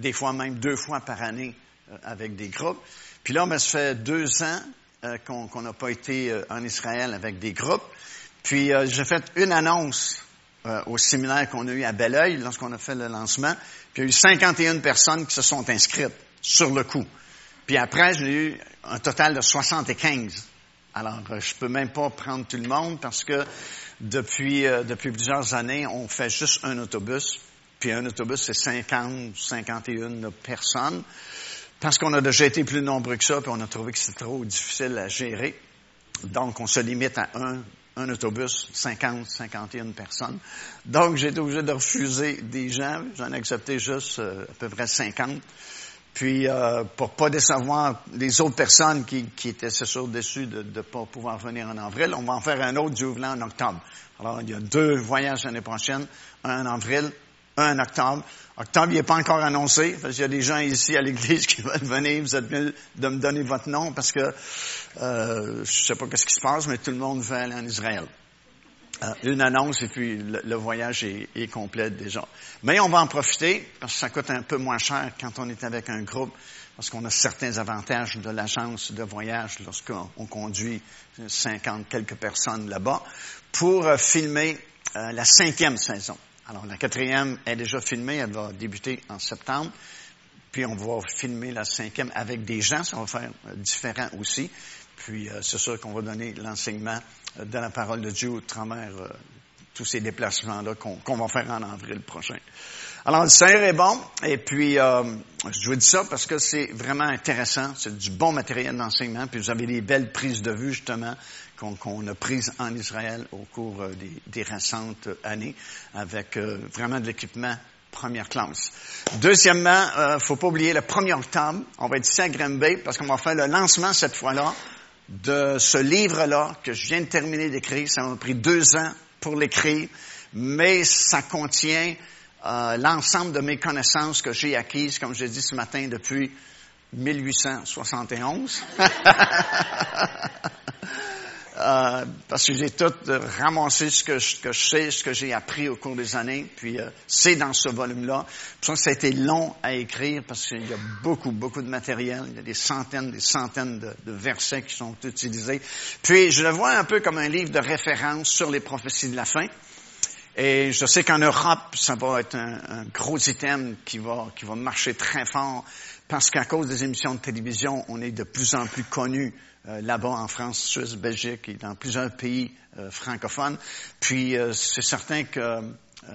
des fois même deux fois par année euh, avec des groupes. Puis là, ben, ça fait deux ans euh, qu'on n'a pas été euh, en Israël avec des groupes. Puis j'ai fait une annonce au séminaire qu'on a eu à Belleuil lorsqu'on a fait le lancement. Puis il y a eu 51 personnes qui se sont inscrites sur le coup. Puis après, j'ai eu un total de 75. Alors, je peux même pas prendre tout le monde parce que depuis, depuis plusieurs années, on fait juste un autobus. Puis un autobus, c'est 50, 51 personnes. Parce qu'on a déjà été plus nombreux que ça, puis on a trouvé que c'était trop difficile à gérer. Donc, on se limite à un, un autobus, 50, 51 personnes. Donc, j'ai été obligé de refuser des gens. J'en ai accepté juste euh, à peu près 50. Puis, euh, pour pas décevoir les autres personnes qui, qui étaient, c'est sûr, déçues de ne pas pouvoir venir en avril, on va en faire un autre du en octobre. Alors, il y a deux voyages l'année prochaine, un en avril, en octobre. Octobre, il n'est pas encore annoncé, parce qu'il y a des gens ici à l'église qui veulent venir. Vous êtes venus de me donner votre nom parce que euh, je sais pas ce qui se passe, mais tout le monde veut aller en Israël. Euh, une annonce et puis le, voyage est, est, complet déjà. Mais on va en profiter parce que ça coûte un peu moins cher quand on est avec un groupe parce qu'on a certains avantages de l'agence de voyage lorsqu'on conduit 50 quelques personnes là-bas pour euh, filmer euh, la cinquième saison. Alors, la quatrième est déjà filmée, elle va débuter en septembre. Puis, on va filmer la cinquième avec des gens, ça va faire euh, différent aussi. Puis, euh, c'est sûr qu'on va donner l'enseignement euh, de la parole de Dieu au travers tous ces déplacements-là qu'on va faire en avril prochain. Alors, le Seigneur est bon, et puis je vous dis ça parce que c'est vraiment intéressant, c'est du bon matériel d'enseignement, puis vous avez des belles prises de vue justement qu'on a prises en Israël au cours euh, des, récentes années, avec euh, vraiment de l'équipement première classe. Deuxièmement, euh, faut pas oublier le 1er octobre, on va être ici à Granby parce qu'on va faire le lancement cette fois-là de ce livre-là que je viens de terminer d'écrire. Ça m'a pris deux ans pour l'écrire, mais ça contient euh, l'ensemble de mes connaissances que j'ai acquises, comme j'ai dit ce matin, depuis 1871. Euh, parce que j'ai tout ramassé ce que, je, que je sais, ce que j'ai appris au cours des années, puis euh, c'est dans ce volume-là. Pour ça, ça a été long à écrire parce qu'il y a beaucoup, beaucoup de matériel. Il y a des centaines, des centaines de, versets qui sont utilisés. Puis, je le vois un peu comme un livre de référence sur les prophéties de la fin. Et je sais qu'en Europe, ça va être un, gros item qui va, qui va marcher très fort parce qu'à cause des émissions de télévision, on est de plus en plus connus euh, là-bas en France, Suisse, Belgique et dans plusieurs pays euh, francophones. Puis euh, c'est certain que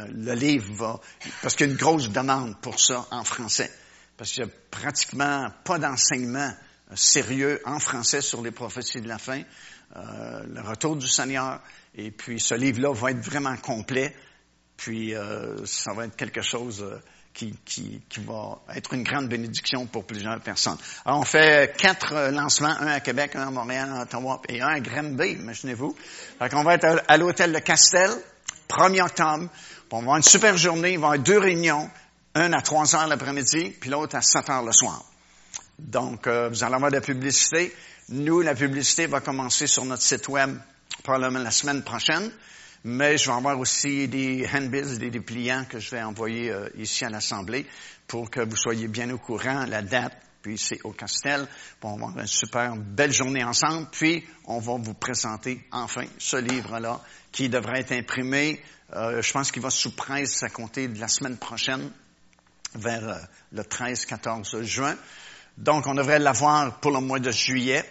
le livre va, parce qu'il y a une grosse demande pour ça en français, parce qu'il n'y a pratiquement pas d'enseignement sérieux en français sur les prophéties de la fin, le retour du Seigneur, et puis ce livre-là va être vraiment complet, puis ça va être quelque chose qui, qui, qui, va être une grande bénédiction pour plusieurs personnes. Alors, on fait quatre lancements, un à Québec, un à Montréal, un à Ottawa et un à Granby, imaginez-vous. Donc, on va être à l'hôtel de Castel, 1er octobre. On va avoir une super journée, il va y avoir deux réunions, un à 3 heures l'après-midi, puis l'autre à 7 heures le soir. Donc, euh, vous allez avoir de la publicité. Nous, la publicité va commencer sur notre site web probablement la semaine prochaine mais je vais avoir aussi des handbills, des dépliants que je vais envoyer euh, ici à l'Assemblée pour que vous soyez bien au courant, la date, puis c'est au Castel, pour avoir une super belle journée ensemble, puis on va vous présenter enfin ce livre-là qui devrait être imprimé, euh, je pense qu'il va sous presse à compter de la semaine prochaine, vers euh, le 13-14 juin. Donc, on devrait l'avoir pour le mois de juillet.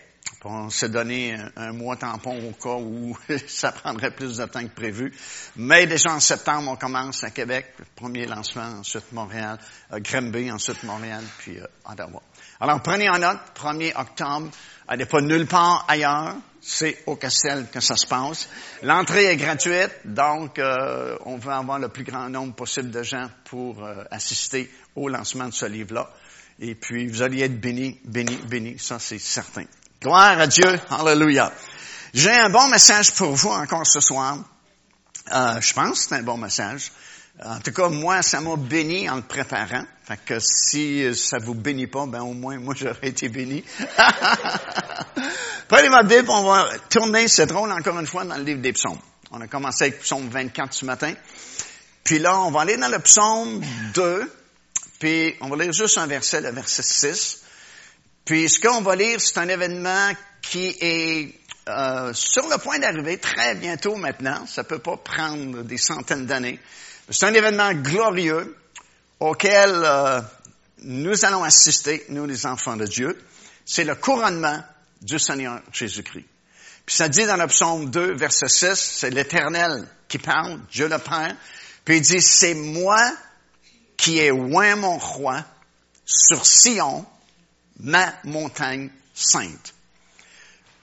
On s'est donné un, mois tampon au cas où ça prendrait plus de temps que prévu. Mais déjà en septembre, on commence à Québec, premier lancement, ensuite Montréal, euh, Granby, ensuite Montréal, puis euh, Ottawa. Alors prenez en note, 1er octobre, allez pas nulle part ailleurs, c'est au Castel que ça se passe. L'entrée est gratuite, donc euh, on veut avoir le plus grand nombre possible de gens pour euh, assister au lancement de ce livre-là. Et puis, vous allez être bénis, bénis, bénis, ça c'est certain. Gloire à Dieu. Alléluia. J'ai un bon message pour vous encore ce soir. Euh, je pense que c'est un bon message. En tout cas, moi, ça m'a béni en le préparant. Fait que si ça vous bénit pas, ben au moins, moi, j'aurais été béni. Prenez ma Bible, on va tourner, c'est drôle, encore une fois, dans le livre des psaumes. On a commencé avec psaume 24 ce matin. Puis là, on va aller dans le psaume 2. Puis on va lire juste un verset, le verset 6. Puis ce qu'on va lire, c'est un événement qui est euh, sur le point d'arriver très bientôt maintenant. Ça peut pas prendre des centaines d'années. C'est un événement glorieux auquel euh, nous allons assister, nous les enfants de Dieu. C'est le couronnement du Seigneur Jésus-Christ. Puis ça dit dans le psaume 2, verset 6, c'est l'Éternel qui parle, Dieu le Père. Puis il dit, c'est moi qui ai oint mon roi sur Sion, ma montagne sainte.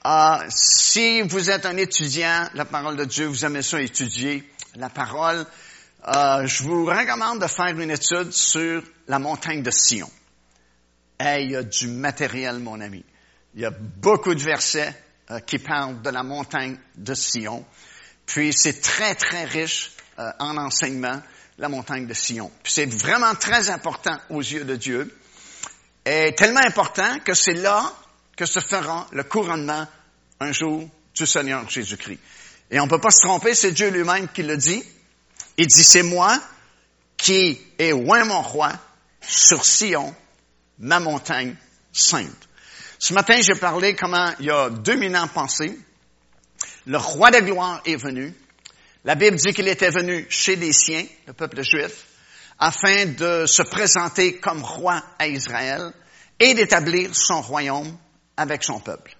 Euh, si vous êtes un étudiant, la parole de Dieu, vous aimez ça étudier la parole, euh, je vous recommande de faire une étude sur la montagne de Sion. il y a du matériel, mon ami. Il y a beaucoup de versets euh, qui parlent de la montagne de Sion. Puis c'est très, très riche en enseignement, la montagne de Sion. Puis c'est vraiment très important aux yeux de Dieu. Et tellement important que c'est là que se fera le couronnement un jour du Seigneur Jésus-Christ. Et on ne peut pas se tromper, c'est Dieu lui-même qui le dit. Il dit, c'est moi qui ai oint mon roi sur Sion, ma montagne sainte. Ce matin, j'ai parlé comment il y a 2000 ans passés, le roi de gloire est venu. La Bible dit qu'il était venu chez les siens, le peuple juif, afin de se présenter comme roi à Israël et d'établir son royaume avec son peuple.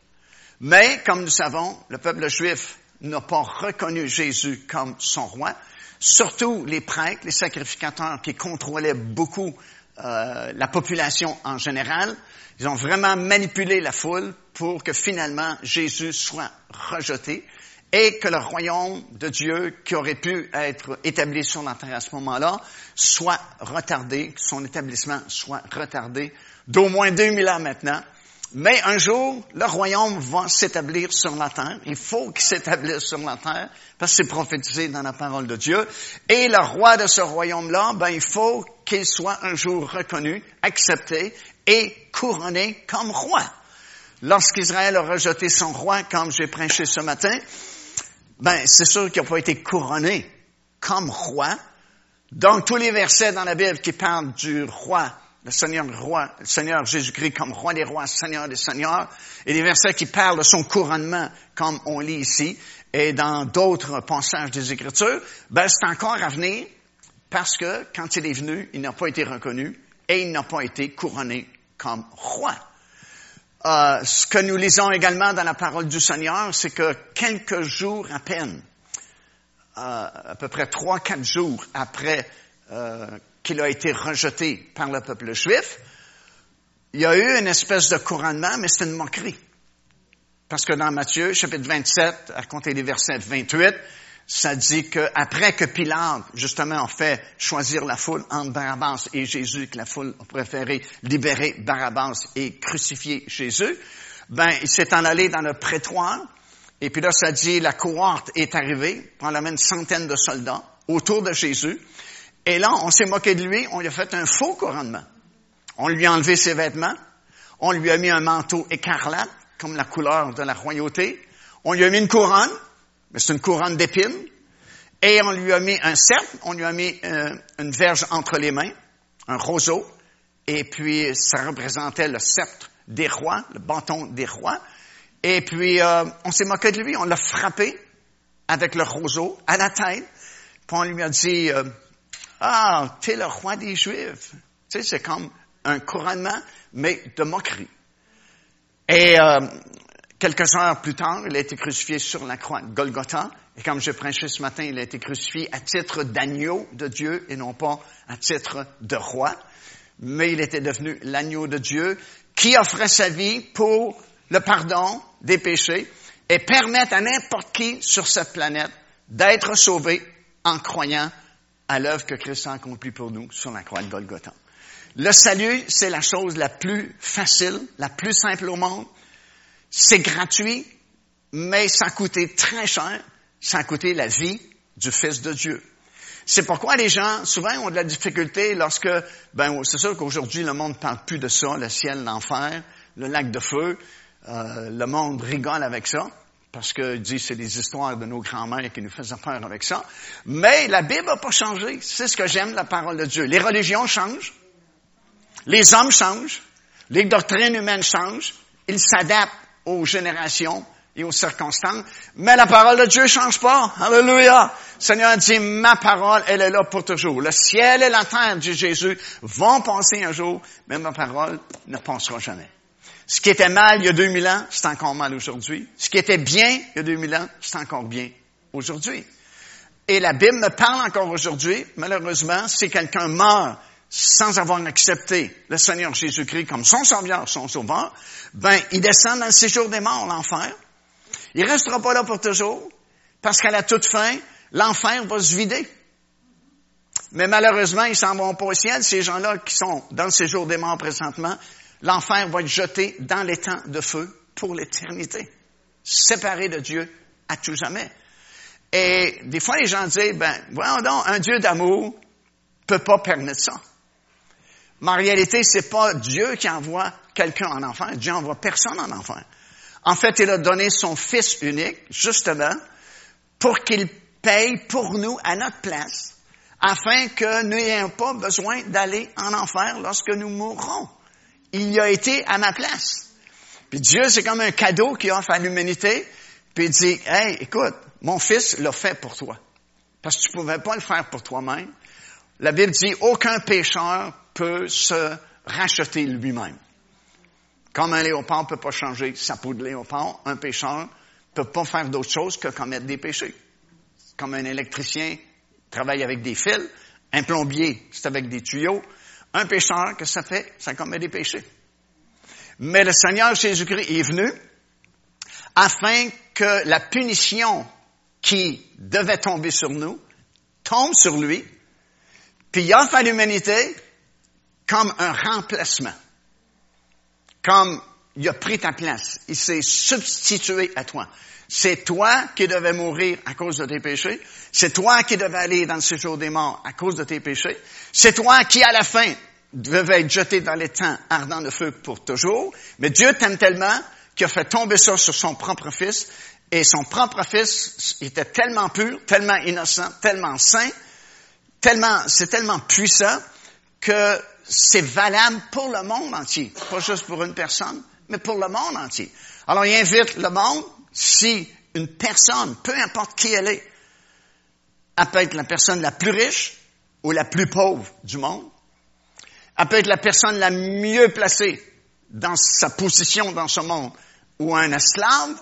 Mais, comme nous savons, le peuple juif n'a pas reconnu Jésus comme son roi, surtout les prêtres, les sacrificateurs qui contrôlaient beaucoup euh, la population en général. Ils ont vraiment manipulé la foule pour que finalement Jésus soit rejeté et que le royaume de Dieu qui aurait pu être établi sur la terre à ce moment-là soit retardé, que son établissement soit retardé d'au moins 2000 ans maintenant mais un jour, le royaume va s'établir sur la terre. Il faut qu'il s'établisse sur la terre, parce que c'est prophétisé dans la parole de Dieu. Et le roi de ce royaume-là, ben, il faut qu'il soit un jour reconnu, accepté et couronné comme roi. Lorsqu'Israël a rejeté son roi, comme j'ai prêché ce matin, ben, c'est sûr qu'il n'a pas été couronné comme roi. Donc, tous les versets dans la Bible qui parlent du roi le Seigneur roi, le Seigneur Jésus-Christ comme roi des rois, Seigneur des seigneurs, et des versets qui parlent de son couronnement, comme on lit ici, et dans d'autres passages des Écritures, ben c'est encore à venir, parce que quand il est venu, il n'a pas été reconnu et il n'a pas été couronné comme roi. Euh, ce que nous lisons également dans la parole du Seigneur, c'est que quelques jours à peine, euh, à peu près trois, quatre jours après euh, qu'il a été rejeté par le peuple juif, il y a eu une espèce de couronnement, mais c'est une moquerie. Parce que dans Matthieu, chapitre 27, à compter des versets 28, ça dit qu'après que Pilate, justement, a fait choisir la foule entre Barabbas et Jésus, que la foule a préféré libérer Barabbas et crucifier Jésus, ben, il s'est en allé dans le prétoire, et puis là, ça dit, la cohorte est arrivée, probablement une centaine de soldats, autour de Jésus, et là, on s'est moqué de lui, on lui a fait un faux couronnement. On lui a enlevé ses vêtements, on lui a mis un manteau écarlate, comme la couleur de la royauté, on lui a mis une couronne, mais c'est une couronne d'épines, et on lui a mis un cercle, on lui a mis euh, une verge entre les mains, un roseau, et puis ça représentait le sceptre des rois, le bâton des rois, et puis euh, on s'est moqué de lui, on l'a frappé avec le roseau à la tête, puis on lui a dit, euh, ah, t'es le roi des Juifs. Tu sais, c'est comme un couronnement, mais de moquerie. Et quelques heures plus tard, il a été crucifié sur la croix de Golgotha. Et comme je prêchais ce matin, il a été crucifié à titre d'agneau de Dieu et non pas à titre de roi. Mais il était devenu l'agneau de Dieu qui offrait sa vie pour le pardon des péchés et permettre à n'importe qui sur cette planète d'être sauvé en croyant à l'œuvre que Christ a accomplie pour nous sur la croix de Golgotha. Le salut, c'est la chose la plus facile, la plus simple au monde. C'est gratuit, mais ça a coûté très cher. Ça a coûté la vie du Fils de Dieu. C'est pourquoi les gens, souvent, ont de la difficulté lorsque, ben, c'est sûr qu'aujourd'hui, le monde ne parle plus de ça, le ciel, l'enfer, le lac de feu. Euh, le monde rigole avec ça parce que dit c'est des histoires de nos grands-mères qui nous faisaient peur avec ça. Mais la Bible n'a pas changé. C'est ce que j'aime, la parole de Dieu. Les religions changent. Les hommes changent, les doctrines humaines changent, ils s'adaptent aux générations et aux circonstances, mais la parole de Dieu change pas. Alléluia. Seigneur dit, ma parole, elle est là pour toujours. Le ciel et la terre, dit Jésus, vont passer un jour, mais ma parole ne passera jamais. Ce qui était mal il y a 2000 ans, c'est encore mal aujourd'hui. Ce qui était bien il y a 2000 ans, c'est encore bien aujourd'hui. Et la Bible me parle encore aujourd'hui, malheureusement, si quelqu'un meurt sans avoir accepté le Seigneur Jésus-Christ comme son sauveur, son sauveur, ben, il descend dans le séjour des morts, l'enfer. Il restera pas là pour toujours, parce qu'à la toute fin, l'enfer va se vider. Mais malheureusement, ils s'en vont pas au ciel, ces gens-là qui sont dans le séjour des morts présentement, l'enfer va être jeté dans les temps de feu pour l'éternité, séparé de Dieu à tout jamais. Et des fois, les gens disent, ben, voyons un Dieu d'amour peut pas permettre ça. Mais en réalité, c'est pas Dieu qui envoie quelqu'un en enfer. Dieu envoie personne en enfer. En fait, il a donné son Fils unique, justement, pour qu'il paye pour nous à notre place, afin que nous n'ayons pas besoin d'aller en enfer lorsque nous mourrons. Il y a été à ma place. Puis Dieu, c'est comme un cadeau qu'il offre à l'humanité, puis il dit, hey, écoute, mon fils l'a fait pour toi. Parce que tu pouvais pas le faire pour toi-même. La Bible dit, aucun pécheur peut se racheter lui-même. Comme un léopard ne peut pas changer sa peau de léopard, un pécheur ne peut pas faire d'autre chose que commettre des péchés. Comme un électricien travaille avec des fils, un plombier, c'est avec des tuyaux. Un pécheur, que ça fait? Ça commet des péchés. Mais le Seigneur Jésus-Christ est venu afin que la punition qui devait tomber sur nous tombe sur lui, puis il offre à l'humanité comme un remplacement comme il a pris ta place. Il s'est substitué à toi. C'est toi qui devais mourir à cause de tes péchés. C'est toi qui devais aller dans le séjour des morts à cause de tes péchés. C'est toi qui, à la fin, devais être jeté dans les temps ardents de feu pour toujours. Mais Dieu t'aime tellement qu'il a fait tomber ça sur son propre fils. Et son propre fils était tellement pur, tellement innocent, tellement saint, tellement, c'est tellement puissant que c'est valable pour le monde entier, pas juste pour une personne, mais pour le monde entier. Alors il invite le monde, si une personne, peu importe qui elle est, elle peut être la personne la plus riche ou la plus pauvre du monde, elle peut être la personne la mieux placée dans sa position dans ce monde ou un esclave,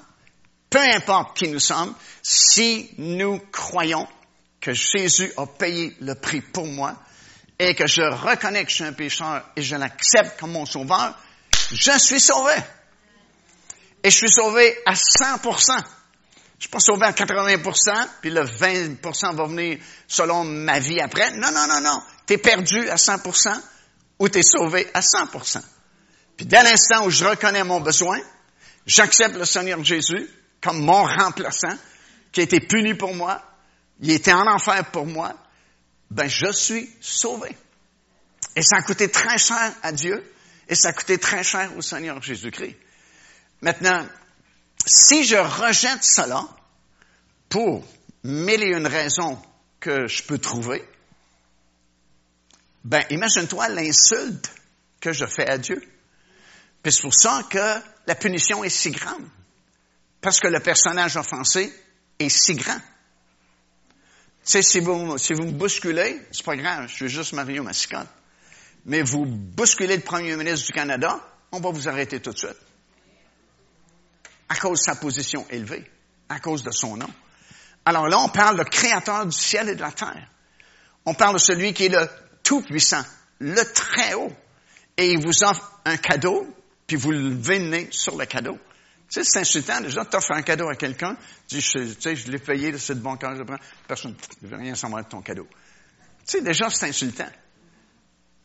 peu importe qui nous sommes, si nous croyons que Jésus a payé le prix pour moi, et que je reconnais que je suis un pécheur et je l'accepte comme mon sauveur, je suis sauvé. Et je suis sauvé à 100%. Je suis pas sauvé à 80%, puis le 20% va venir selon ma vie après. Non, non, non, non. Tu es perdu à 100% ou tu es sauvé à 100%. Puis dès l'instant où je reconnais mon besoin, j'accepte le Seigneur Jésus comme mon remplaçant, qui a été puni pour moi, il était en enfer pour moi, ben je suis sauvé. Et ça a coûté très cher à Dieu et ça a coûté très cher au Seigneur Jésus-Christ. Maintenant, si je rejette cela pour mille et une raisons que je peux trouver, ben imagine-toi l'insulte que je fais à Dieu. Puis c'est pour ça que la punition est si grande. Parce que le personnage offensé est si grand. Sais, si vous, me bousculez, c'est pas grave, je suis juste Mario Massicotte. Mais vous bousculez le premier ministre du Canada, on va vous arrêter tout de suite. À cause de sa position élevée, à cause de son nom. Alors là, on parle de créateur du ciel et de la terre. On parle de celui qui est le tout-puissant, le très haut. Et il vous offre un cadeau, puis vous le venez sur le cadeau. Tu sais, c'est insultant. Déjà, tu offres un cadeau à quelqu'un, tu dis, tu sais, je l'ai payé, c'est de bon cœur, je le prends. Personne ne veut rien savoir de ton cadeau. Tu sais, déjà, c'est insultant.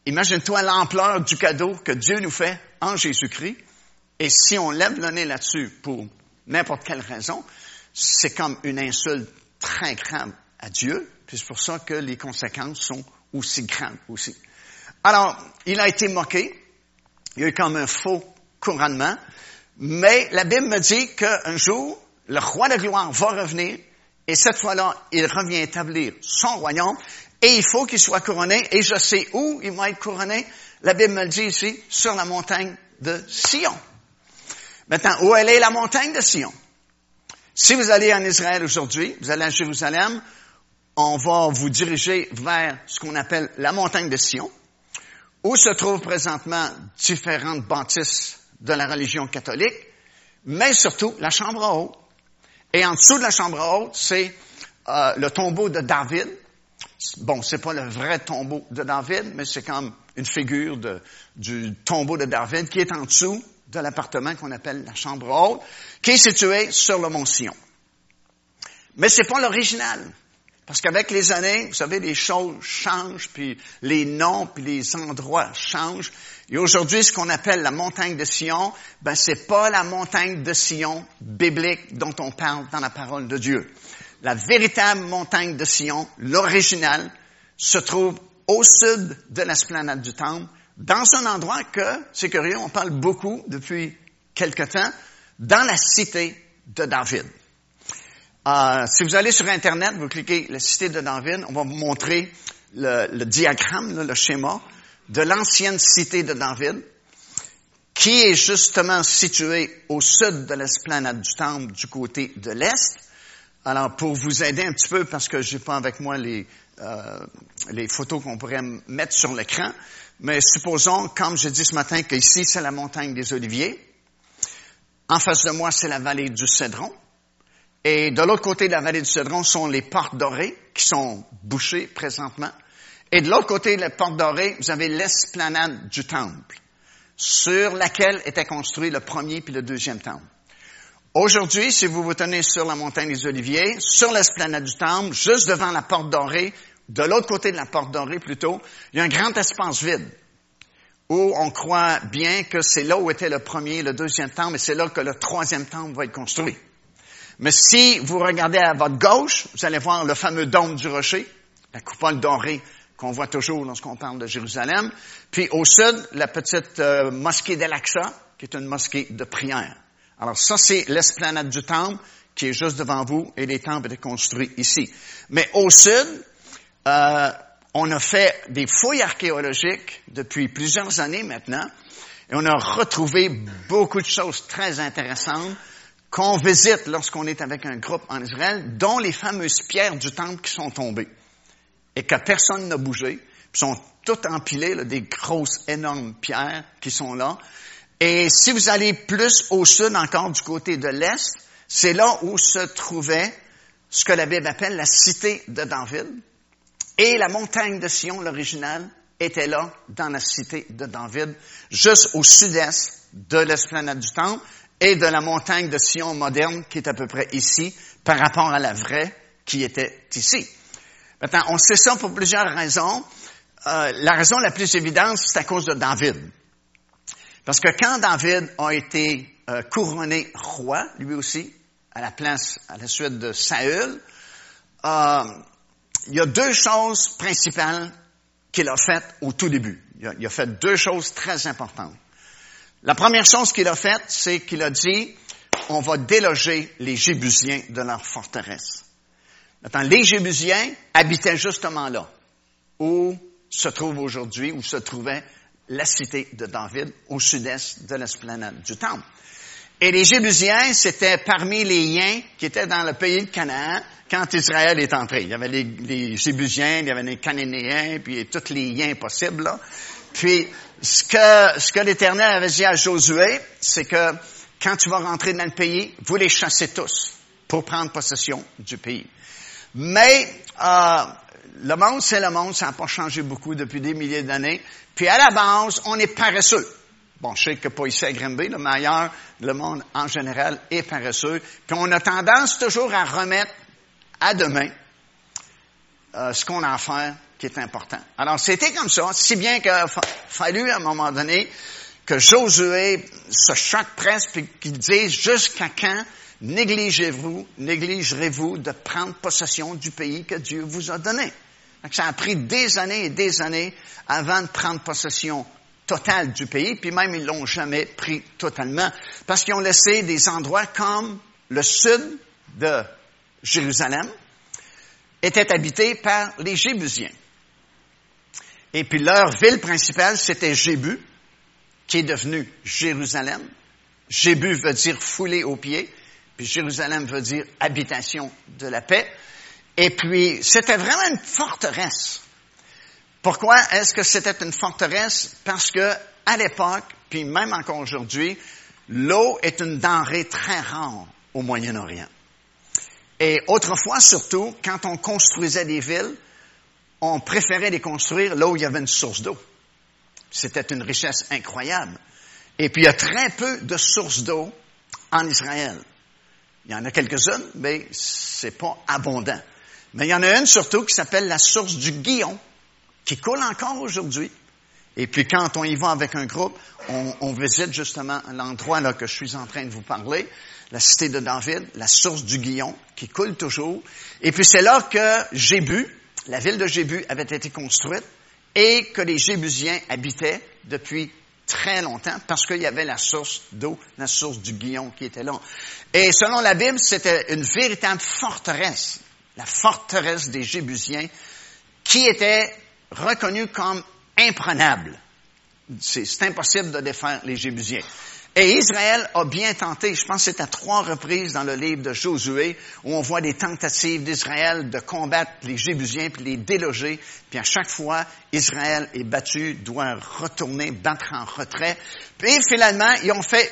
Imagine-toi l'ampleur du cadeau que Dieu nous fait en Jésus-Christ. Et si on lève le nez là-dessus pour n'importe quelle raison, c'est comme une insulte très grave à Dieu. Puis c'est pour ça que les conséquences sont aussi grandes aussi. Alors, il a été moqué. Il y a eu comme un faux couronnement. Mais la Bible me dit qu'un jour, le roi de gloire va revenir et cette fois-là, il revient établir son royaume Et il faut qu'il soit couronné. Et je sais où il va être couronné. La Bible me le dit ici, sur la montagne de Sion. Maintenant, où est la montagne de Sion? Si vous allez en Israël aujourd'hui, vous allez à Jérusalem, on va vous diriger vers ce qu'on appelle la montagne de Sion, où se trouvent présentement différentes bâtisses de la religion catholique, mais surtout la chambre haute. Et en dessous de la chambre haute, c'est euh, le tombeau de David. Bon, c'est pas le vrai tombeau de David, mais c'est comme une figure du tombeau de David qui est en dessous de l'appartement qu'on appelle la chambre haute, qui est situé sur le mont Sion. Mais c'est pas l'original. Parce qu'avec les années, vous savez, les choses changent, puis les noms, puis les endroits changent. Et aujourd'hui, ce qu'on appelle la montagne de Sion, ben, c'est pas la montagne de Sion biblique dont on parle dans la parole de Dieu. La véritable montagne de Sion, l'original, se trouve au sud de l'esplanade du Temple, dans un endroit que, c'est curieux, on parle beaucoup depuis quelque temps, dans la cité de David. Euh, si vous allez sur Internet, vous cliquez la cité de David, on va vous montrer le, diagramme, le schéma de l'ancienne cité de David, qui est justement située au sud de l'esplanade du temple du côté de l'est. Alors, pour vous aider un petit peu, parce que j'ai pas avec moi les, euh, les photos qu'on pourrait mettre sur l'écran, mais supposons, comme je dis ce matin, qu'ici, c'est la montagne des Oliviers. En face de moi, c'est la vallée du Cédron. Et de l'autre côté de la vallée du Cédron sont les portes dorées qui sont bouchées présentement. Et de l'autre côté de la porte dorée, vous avez l'esplanade du temple, sur laquelle était construit le premier puis le deuxième temple. Aujourd'hui, si vous vous tenez sur la montagne des Oliviers, sur l'esplanade du temple, juste devant la porte dorée, de l'autre côté de la porte dorée plutôt, il y a un grand espace vide où on croit bien que c'est là où était le premier, le deuxième temple, et c'est là que le troisième temple va être construit. Mais si vous regardez à votre gauche, vous allez voir le fameux dôme du rocher, la coupole dorée qu'on voit toujours lorsqu'on parle de Jérusalem. Puis au sud, la petite euh, mosquée d'Al-Aqsa, qui est une mosquée de prière. Alors ça, c'est l'esplanade du temple qui est juste devant vous et les temples étaient construits ici. Mais au sud, euh, on a fait des fouilles archéologiques depuis plusieurs années maintenant, et on a retrouvé beaucoup de choses très intéressantes qu'on visite lorsqu'on est avec un groupe en Israël, dont les fameuses pierres du temple qui sont tombées. Et que personne n'a bougé, puis sont toutes empilées, là, des grosses, énormes pierres qui sont là. Et si vous allez plus au sud encore du côté de l'Est, c'est là où se trouvait ce que la Bible appelle la cité de David, et la montagne de Sion, l'original, était là, dans la cité de David, juste au sud-est de l'esplanade du Temple et de la montagne de Sion moderne qui est à peu près ici par rapport à la vraie qui était ici. Maintenant, on sait ça pour plusieurs raisons. Euh, la raison la plus évidente, c'est à cause de David. Parce que quand David a été euh, couronné roi, lui aussi, à la place, à la suite de Saül, euh, il y a deux choses principales qu'il a faites au tout début. Il a, fait deux choses très importantes. La première chose qu'il a faite, c'est qu'il a dit, on va déloger les Jébusiens de leur forteresse. Maintenant, les Jébusiens habitaient justement là, où se trouve aujourd'hui, où se trouvait la cité de David, au sud-est de l'esplanade du Temple. Et les Jébusiens, c'était parmi les Yens qui étaient dans le pays de Canaan quand Israël est entré. Il y avait les, Jébusiens, il y avait les Cananéens, puis tous les Yens possibles. Ce que, l'Éternel avait dit à Josué, c'est que quand tu vas rentrer dans le pays, vous les chassez tous pour prendre possession du pays. Mais euh, le monde, c'est le monde, ça n'a pas changé beaucoup depuis des milliers d'années. Puis à la base, on est paresseux. Bon, je sais que pas ici à Grimby, mais ailleurs, le monde en général est paresseux. Puis on a tendance toujours à remettre à demain euh, ce qu'on a à faire qui est important. Alors, c'était comme ça, si bien qu'il a fallu à un moment donné que Josué se choque presque et qu'il dise jusqu'à quand négligez-vous, négligerez-vous de prendre possession du pays que Dieu vous a donné? Donc, ça a pris des années et des années avant de prendre possession totale du pays, puis même ils l'ont jamais pris totalement, parce qu'ils ont laissé des endroits comme le sud de Jérusalem, était habité par les Jébusiens. Et puis leur ville principale, c'était Jébu, qui est devenu Jérusalem. Jébu veut dire fouler aux pieds, puis Jérusalem veut dire habitation de la paix. Et puis, c'était vraiment une forteresse. Pourquoi est-ce que c'était une forteresse? Parce que, à l'époque, puis même encore aujourd'hui, l'eau est une denrée très rare au Moyen-Orient. Et autrefois, surtout, quand on construisait des villes, on préférait les construire là où il y avait une source d'eau. C'était une richesse incroyable. Et puis, il y a très peu de sources d'eau en Israël. Il y en a quelques-unes, mais c'est pas abondant. Mais il y en a une surtout qui s'appelle la source du Guillon, qui coule encore aujourd'hui. Et puis quand on y va avec un groupe, on, on visite justement l'endroit là que je suis en train de vous parler, la cité de David, la source du Guillon, qui coule toujours. Et puis c'est là que Jébu, la ville de Jébu avait été construite et que les Jébusiens habitaient depuis très longtemps parce qu'il y avait la source d'eau, la source du Guillon qui était là. Et selon la Bible, c'était une véritable forteresse, la forteresse des Jébusiens, qui était reconnue comme imprenable. C'est impossible de défaire les Jébusiens. Et Israël a bien tenté, je pense que c'est à trois reprises dans le livre de Josué, où on voit des tentatives d'Israël de combattre les Jébusiens puis les déloger. Puis à chaque fois, Israël est battu, doit retourner, battre en retrait. Puis finalement, ils ont fait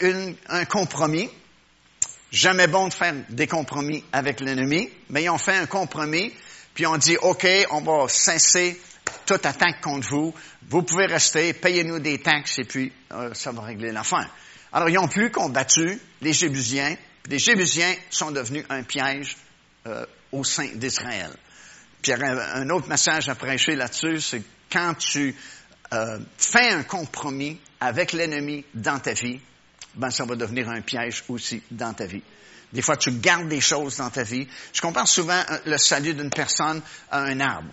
un compromis. Jamais bon de faire des compromis avec l'ennemi, mais ils ont fait un compromis, puis on dit, OK, on va cesser toute attaque contre vous. Vous pouvez rester, payez-nous des taxes, et puis euh, ça va régler l'affaire. Alors, ils ont plus combattu les Jébusiens. Les Jébusiens sont devenus un piège euh, au sein d'Israël. Puis, un autre message à prêcher là-dessus, c'est quand tu euh, fais un compromis avec l'ennemi dans ta vie, ben ça va devenir un piège aussi dans ta vie. Des fois, tu gardes des choses dans ta vie. Je compare souvent euh, le salut d'une personne à un arbre.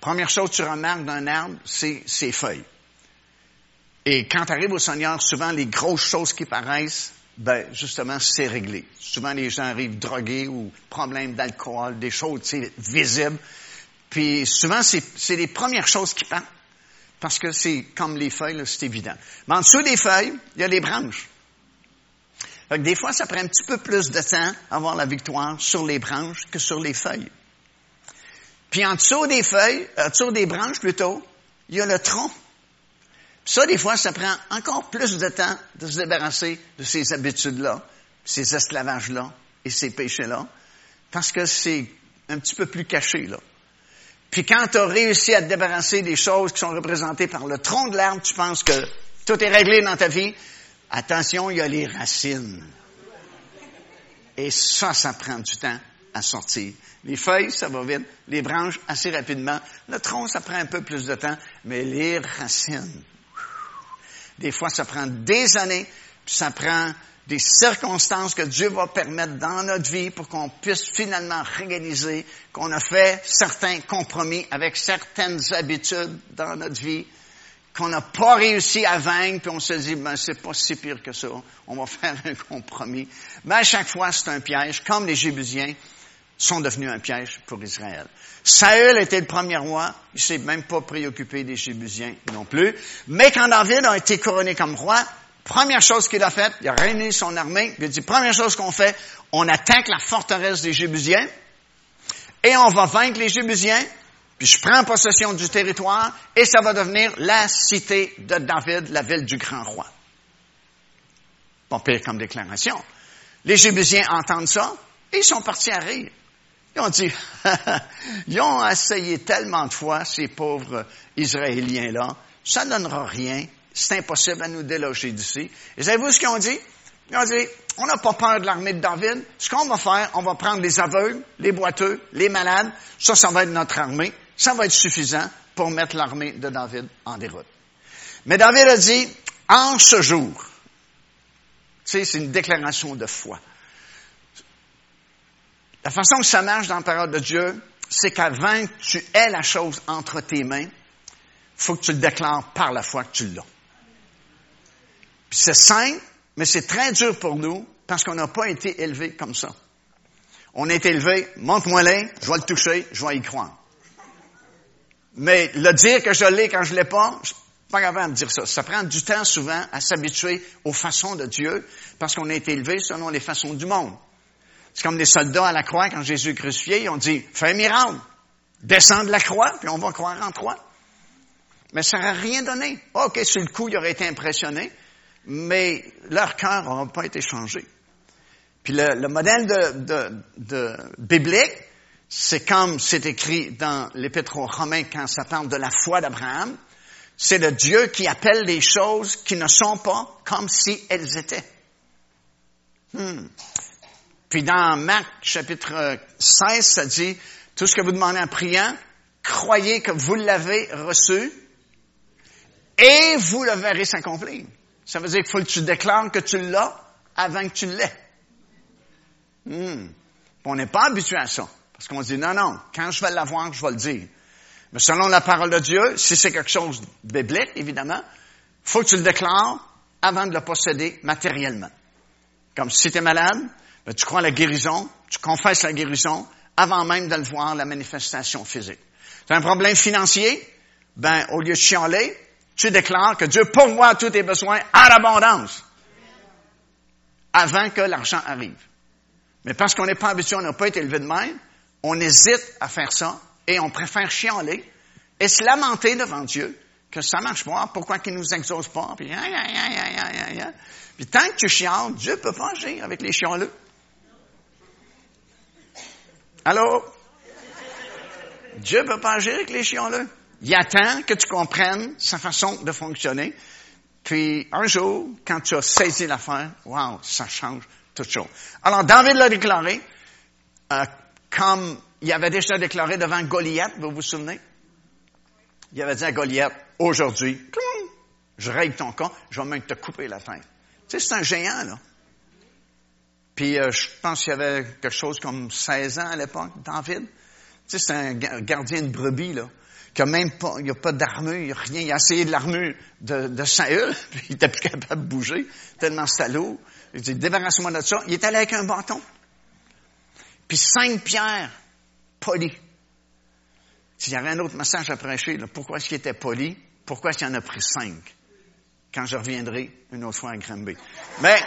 Première chose que tu remarques d'un arbre, c'est ses feuilles. Et quand tu arrives au Seigneur, souvent les grosses choses qui paraissent, ben justement, c'est réglé. Souvent les gens arrivent drogués ou problèmes d'alcool, des choses visibles. Puis souvent, c'est les premières choses qui partent. Parce que c'est comme les feuilles, c'est évident. Mais en dessous des feuilles, il y a les branches. Fait des fois, ça prend un petit peu plus de temps à avoir la victoire sur les branches que sur les feuilles. Puis en dessous des feuilles, en dessous des branches plutôt, il y a le tronc. Ça, des fois, ça prend encore plus de temps de se débarrasser de ces habitudes-là, ces esclavages-là et ces péchés-là, parce que c'est un petit peu plus caché, là. Puis quand tu as réussi à te débarrasser des choses qui sont représentées par le tronc de l'arbre, tu penses que tout est réglé dans ta vie. Attention, il y a les racines. Et ça, ça prend du temps à sortir. Les feuilles, ça va vite. Les branches, assez rapidement. Le tronc, ça prend un peu plus de temps. Mais les racines, des fois, ça prend des années, puis ça prend des circonstances que Dieu va permettre dans notre vie pour qu'on puisse finalement réaliser qu'on a fait certains compromis avec certaines habitudes dans notre vie qu'on n'a pas réussi à vaincre, puis on se dit, ben, c'est pas si pire que ça. On va faire un compromis. Mais à chaque fois, c'est un piège, comme les Jébusiens sont devenus un piège pour Israël. Saül était le premier roi, il s'est même pas préoccupé des Jébusiens non plus. Mais quand David a été couronné comme roi, première chose qu'il a faite, il a réuni son armée, il a dit, première chose qu'on fait, on attaque la forteresse des Jébusiens, et on va vaincre les Jébusiens, puis je prends possession du territoire, et ça va devenir la cité de David, la ville du grand roi. Pas pire comme déclaration. Les Jébusiens entendent ça, et ils sont partis à rire. Ils ont dit, ils ont essayé tellement de fois, ces pauvres Israéliens-là, ça ne donnera rien, c'est impossible à nous déloger d'ici. Et savez-vous ce qu'ils ont dit? Ils ont dit, on n'a pas peur de l'armée de David. Ce qu'on va faire, on va prendre les aveugles, les boiteux, les malades. Ça, ça va être notre armée. Ça va être suffisant pour mettre l'armée de David en déroute. Mais David a dit, en ce jour, tu sais, c'est une déclaration de foi. La façon que ça marche dans la parole de Dieu, c'est qu'avant que tu aies la chose entre tes mains, il faut que tu le déclares par la foi que tu l'as. Puis c'est simple, mais c'est très dur pour nous parce qu'on n'a pas été élevé comme ça. On est élevé, montre-moi les, je vais le toucher, je vais y croire. Mais le dire que je l'ai quand je l'ai pas, je pas capable de dire ça. Ça prend du temps souvent à s'habituer aux façons de Dieu parce qu'on a été élevé selon les façons du monde. C'est comme les soldats à la croix quand Jésus est crucifié, ils ont dit, fais un miracle, descends de la croix, puis on va croire en toi. Mais ça n'a rien donné. OK, sur le coup, ils auraient été impressionnés, mais leur cœur n'aura pas été changé. Puis le, modèle de biblique, c'est comme c'est écrit dans l'Épître aux Romains quand ça parle de la foi d'Abraham. C'est le Dieu qui appelle les choses qui ne sont pas comme si elles étaient. Hmm. Puis dans Marc chapitre 16, ça dit, tout ce que vous demandez en priant, croyez que vous l'avez reçu et vous le verrez s'accomplir. Ça veut dire qu'il faut que tu déclares que tu l'as avant que tu l'aies. Hmm. On n'est pas habitué à ça. Parce qu'on dit, non, non, quand je vais l'avoir, je vais le dire. Mais selon la parole de Dieu, si c'est quelque chose de biblique, évidemment, faut que tu le déclares avant de le posséder matériellement. Comme si tu es malade, ben, tu crois à la guérison, tu confesses la guérison avant même de le voir, la manifestation physique. Tu as un problème financier, ben, au lieu de chialer, tu déclares que Dieu pourvoit tous tes besoins à l'abondance avant que l'argent arrive. Mais parce qu'on n'est pas habitué, on n'a pas été élevé de même, on hésite à faire ça et on préfère chialer et se lamenter devant Dieu que ça marche pas, pourquoi qu'il nous exauce pas, puis, puis tant que tu chiales, Dieu peut pas agir avec les chialeux. Allô? Dieu peut pas agir avec les chialeux. Il attend que tu comprennes sa façon de fonctionner. Puis un jour, quand tu as saisi l'affaire, wow, ça change toute chose. Alors David l'a déclaré, euh, comme il avait déjà déclaré devant Goliath, vous vous souvenez? Il avait dit à Goliath, aujourd'hui, je règle ton cas, je vais même te couper la tête. Tu sais, c'est un géant, là. Puis euh, je pense qu'il y avait quelque chose comme 16 ans à l'époque, David. Tu sais, c'est un gardien de brebis, là, qui a même pas, il a pas d'armure, il a rien. Il a essayé de l'armure de, de Saül, puis il était plus capable de bouger, tellement salaud. Il dit, débarrasse-moi de ça. Il est allé avec un bâton. Puis cinq pierres polies. S'il y avait un autre message à prêcher, pourquoi est-ce qu'il était poli? Pourquoi est-ce qu'il en a pris cinq? Quand je reviendrai une autre fois à Granby. Mais,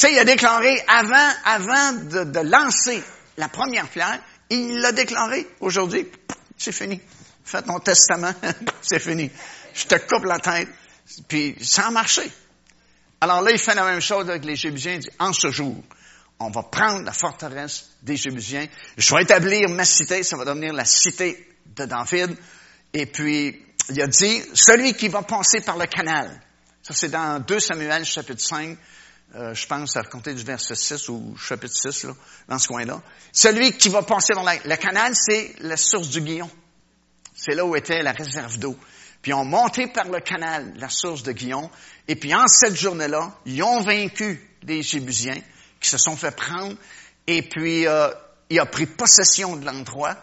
sais, il a déclaré avant, avant de, lancer la première pierre, il l'a déclaré aujourd'hui, c'est fini. Fais ton testament, c'est fini. Je te coupe la tête. Puis ça a marché. Alors là, il fait la même chose avec les Jébusiens. Il dit, en ce jour, on va prendre la forteresse des Jébusiens. Je vais établir ma cité, ça va devenir la cité de David. Et puis, il a dit, celui qui va passer par le canal. Ça, c'est dans 2 Samuel, chapitre 5. Euh, je pense à compter du verset 6 ou chapitre 6, là, dans ce coin-là. Celui qui va passer dans le canal, c'est la source du Guillon. C'est là où était la réserve d'eau. Puis ils ont monté par le canal la source de Guillon. Et puis en cette journée-là, ils ont vaincu les Jébusiens qui se sont fait prendre, et puis euh, il a pris possession de l'endroit,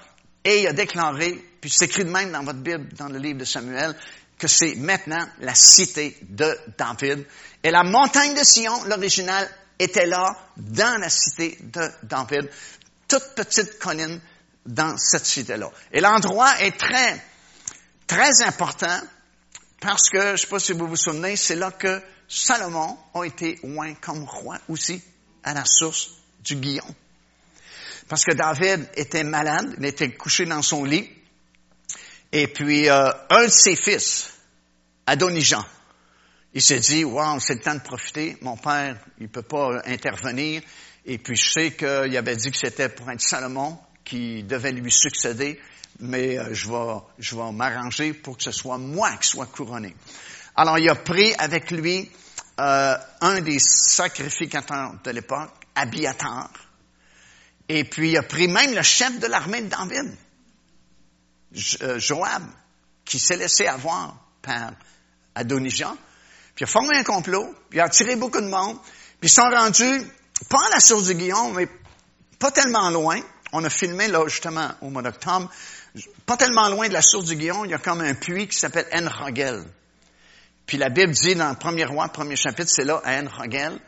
et il a déclaré, puis c'est écrit de même dans votre Bible, dans le livre de Samuel, que c'est maintenant la cité de David. Et la montagne de Sion, l'original, était là, dans la cité de David, toute petite colline dans cette cité-là. Et l'endroit est très, très important parce que, je ne sais pas si vous vous souvenez, c'est là que Salomon a été oint comme roi aussi à la source du Guillon. Parce que David était malade, il était couché dans son lit, et puis euh, un de ses fils, Adonijan, il s'est dit, wow, c'est le temps de profiter, mon père, il peut pas intervenir, et puis je sais qu'il avait dit que c'était pour être Salomon qui devait lui succéder, mais euh, je vais, je vais m'arranger pour que ce soit moi qui soit couronné. Alors il a pris avec lui euh, un des sacrificateurs de l'époque, Abiatar, et puis il a pris même le chef de l'armée de David, euh, Joab, qui s'est laissé avoir par Adonijah, puis il a formé un complot, puis il a attiré beaucoup de monde, puis ils sont rendus, pas à la source du Guillaume, mais pas tellement loin. On a filmé là justement au mois d'octobre, pas tellement loin de la source du Guillaume, il y a comme un puits qui s'appelle Enrogel. Puis la Bible dit dans le premier roi, premier chapitre, c'est là, à Enrogel,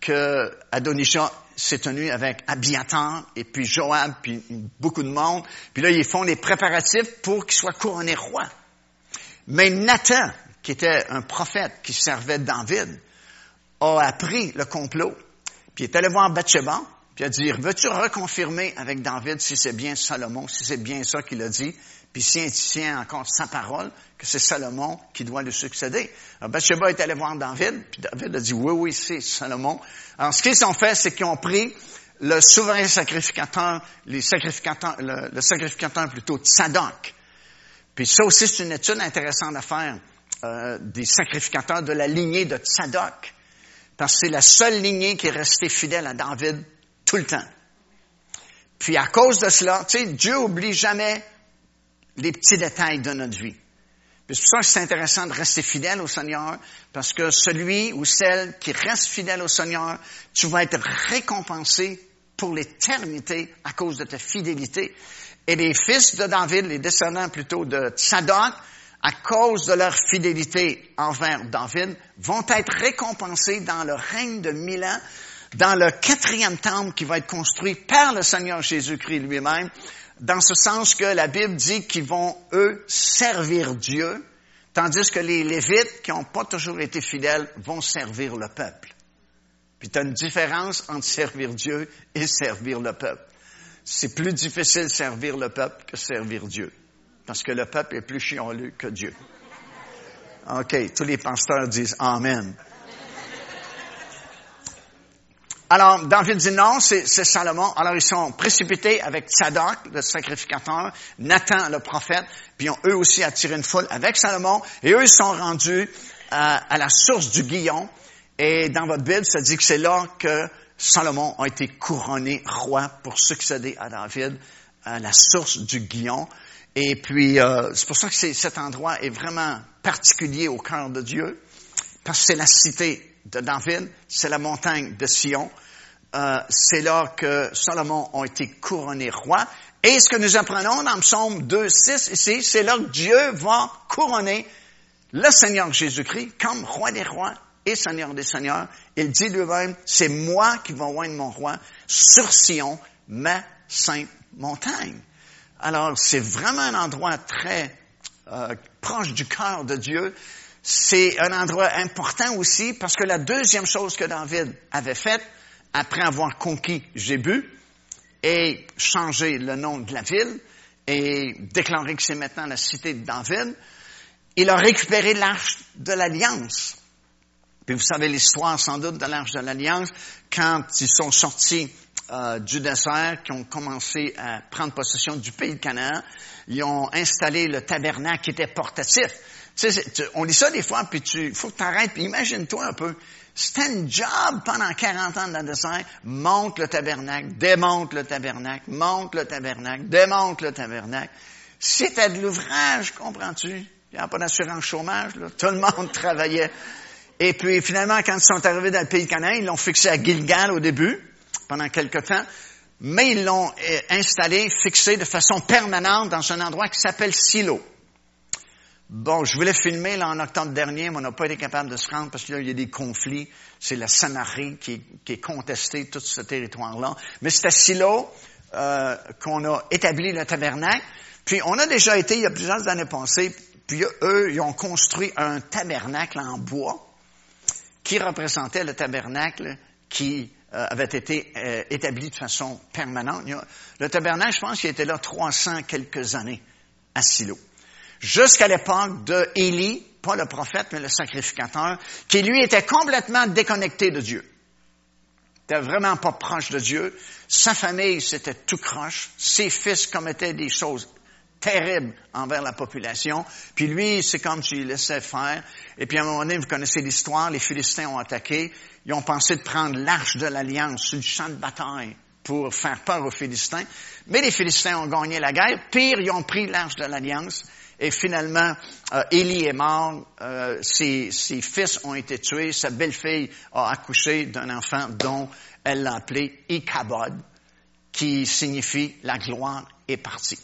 que Adonisha s'est tenu avec Abiatar et puis Joab, puis beaucoup de monde. Puis là, ils font les préparatifs pour qu'il soit couronné roi. Mais Nathan, qui était un prophète qui servait David, a appris le complot. Puis est allé voir Bathsheba, puis a dit, veux-tu reconfirmer avec David si c'est bien Salomon, si c'est bien ça qu'il a dit, puis si il tient encore sa parole, que c'est Salomon qui doit le succéder. Alors Bathsheba est allé voir David, puis David a dit, oui, oui, c'est Salomon. Alors ce qu'ils ont fait, c'est qu'ils ont pris le souverain sacrificateur, sacrificateurs, le, sacrificateur plutôt Tzadok. Puis ça aussi, c'est une étude intéressante à faire euh, des sacrificateurs de la lignée de Tzadok. Parce que c'est la seule lignée qui est restée fidèle à David tout le temps. Puis à cause de cela, tu sais, Dieu oublie jamais les petits détails de notre vie. C'est pour ça que c'est intéressant de rester fidèle au Seigneur, parce que celui ou celle qui reste fidèle au Seigneur, tu vas être récompensé pour l'éternité à cause de ta fidélité. Et les fils de David, les descendants plutôt de Tsadok, à cause de leur fidélité envers David, vont être récompensés dans le règne de mille ans dans le quatrième temple qui va être construit par le Seigneur Jésus-Christ lui-même, dans ce sens que la Bible dit qu'ils vont, eux, servir Dieu, tandis que les Lévites, qui n'ont pas toujours été fidèles, vont servir le peuple. Puis tu as une différence entre servir Dieu et servir le peuple. C'est plus difficile servir le peuple que servir Dieu, parce que le peuple est plus chialeux que Dieu. OK, tous les pasteurs disent Amen. Alors, David dit non, c'est Salomon. Alors, ils sont précipités avec Tzadok, le sacrificateur, Nathan, le prophète, puis ont eux aussi attiré une foule avec Salomon, et eux, ils sont rendus euh, à la source du Guillon. Et dans votre Bible, ça dit que c'est là que Salomon a été couronné roi pour succéder à David, à la source du Guillon. Et puis, euh, c'est pour ça que cet endroit est vraiment particulier au cœur de Dieu, parce que c'est la cité de David, c'est la montagne de Sion. Euh, c'est là que Salomon a été couronné roi. Et ce que nous apprenons dans Psaume 2, 6 ici, c'est là que Dieu va couronner le Seigneur Jésus-Christ comme roi des rois et Seigneur des seigneurs. Il dit lui-même, c'est moi qui vais oindre mon roi sur Sion, ma sainte montagne. Alors, c'est vraiment un endroit très euh, proche du cœur de Dieu c'est un endroit important aussi parce que la deuxième chose que David avait faite après avoir conquis Jébu et changé le nom de la ville et déclaré que c'est maintenant la cité de David, il a récupéré l'arche de l'Alliance. Puis vous savez l'histoire sans doute de l'arche de l'Alliance, quand ils sont sortis euh, du désert, qui ont commencé à prendre possession du pays de Canaan, ils ont installé le tabernacle qui était portatif. Tu sais, on lit ça des fois, puis tu faut que tu arrêtes, puis imagine-toi un peu. C'était un job pendant 40 ans dans le désert. Monte le tabernacle, démonte le tabernacle, monte le tabernacle, démonte le tabernacle. C'était de l'ouvrage, comprends-tu? Il n'y a pas d'assurance chômage, là. Tout le monde travaillait. Et puis, finalement, quand ils sont arrivés dans le pays de Canaan, ils l'ont fixé à Gilgal au début, pendant quelque temps. Mais ils l'ont euh, installé, fixé de façon permanente dans un endroit qui s'appelle Silo. Bon, je voulais filmer là en octobre dernier, mais on n'a pas été capable de se rendre parce qu'il y a des conflits. C'est la Samarie qui, qui est contestée, tout ce territoire-là. Mais c'est à Silo euh, qu'on a établi le tabernacle. Puis on a déjà été, il y a plusieurs années passées, puis eux, ils ont construit un tabernacle en bois qui représentait le tabernacle qui euh, avait été euh, établi de façon permanente. Le tabernacle, je pense qu'il était là 300 quelques années à Silo jusqu'à l'époque de Élie, pas le prophète, mais le sacrificateur, qui lui était complètement déconnecté de Dieu. Il n'était vraiment pas proche de Dieu. Sa famille, c'était tout croche. Ses fils commettaient des choses terribles envers la population. Puis lui, c'est comme tu laissais faire. Et puis à un moment donné, vous connaissez l'histoire, les Philistins ont attaqué. Ils ont pensé de prendre l'arche de l'Alliance sur le champ de bataille pour faire peur aux Philistins. Mais les Philistins ont gagné la guerre. Pire, ils ont pris l'arche de l'Alliance. Et finalement, euh, Élie est mort, euh, ses, fils ont été tués, sa belle-fille a accouché d'un enfant dont elle l'a appelé Ichabod, qui signifie la gloire est partie.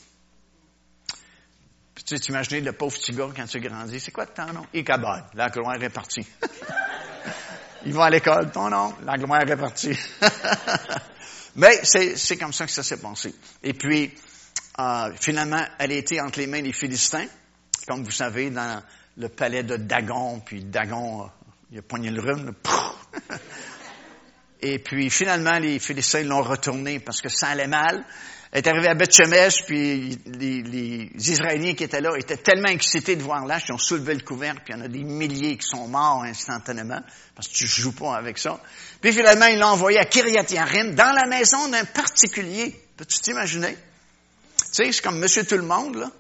Tu t'imagines le pauvre petit gars quand tu grandis, c'est quoi ton nom? Ichabod, la gloire est partie. Il va à l'école. Non, non, la gloire est partie. Mais c'est comme ça que ça s'est passé. Et puis, euh, finalement, elle a été entre les mains des Philistins, comme vous savez, dans le palais de Dagon. Puis Dagon, euh, il a poigné le rhume. Et puis, finalement, les Philistins l'ont retourné parce que ça allait mal. Elle est arrivée à Beth-Shemesh, puis les, Israéliens qui étaient là étaient tellement excités de voir l'âge qu'ils ont soulevé le couvercle, puis il y en a des milliers qui sont morts instantanément, parce que tu joues pas avec ça. Puis finalement, ils l'ont envoyé à Kiryat Yarim, dans la maison d'un particulier. Peux-tu t'imaginer? Tu sais, c'est comme Monsieur Tout-le-Monde, là.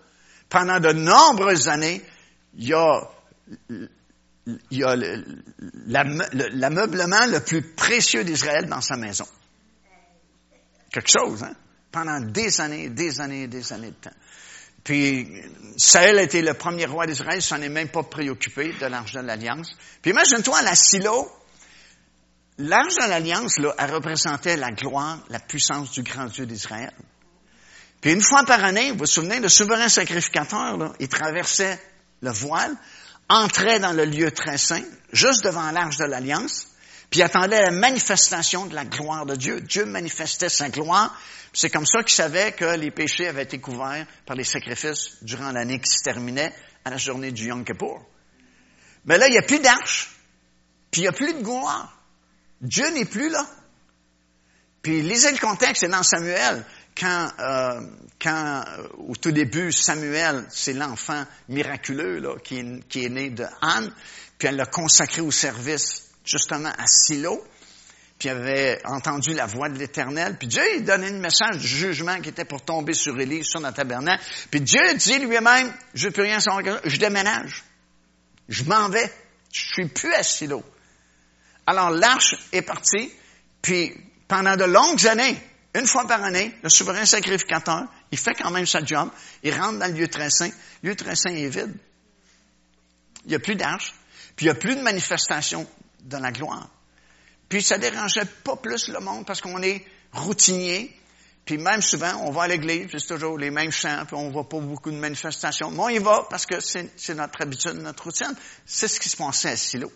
Pendant de nombreuses années, il y a, il y a l'ameublement le plus précieux d'Israël dans sa maison. Quelque chose, hein? Pendant des années, des années, des années de temps. Puis Saël était le premier roi d'Israël, s'en est même pas préoccupé de l'arche de l'Alliance. Puis imagine-toi la silo, l'arche de l'Alliance, là, elle représentait la gloire, la puissance du grand Dieu d'Israël. Puis une fois par année, vous vous souvenez, le souverain sacrificateur, là, il traversait le voile, entrait dans le lieu très saint, juste devant l'arche de l'Alliance, puis attendait la manifestation de la gloire de Dieu. Dieu manifestait sa gloire. C'est comme ça qu'il savait que les péchés avaient été couverts par les sacrifices durant l'année qui se terminait à la journée du Yom Kippur. Mais là, il n'y a plus d'arche, puis il n'y a plus de gloire. Dieu n'est plus là. Puis lisez le contexte, c'est dans Samuel, quand, euh, quand euh, au tout début, Samuel, c'est l'enfant miraculeux là, qui, est, qui est né de Anne, puis elle l'a consacré au service justement à Silo, puis avait entendu la voix de l'Éternel, puis Dieu donnait un message de jugement qui était pour tomber sur Élie, sur notre tabernacle. Puis Dieu dit lui-même, je ne plus rien savoir, je déménage, je m'en vais, je suis plus à Silo. Alors l'arche est partie, puis pendant de longues années, une fois par année, le souverain sacrificateur, il fait quand même sa job, il rentre dans le lieu très saint, le lieu très saint est vide. Il n'y a plus d'arche, puis il n'y a plus de manifestation dans la gloire. Puis ça dérangeait pas plus le monde parce qu'on est routinier. Puis même souvent, on va à l'église, c'est toujours les mêmes chants, puis on voit pas beaucoup de manifestations. Mais on y va parce que c'est notre habitude, notre routine. C'est ce qui se passait à Silo.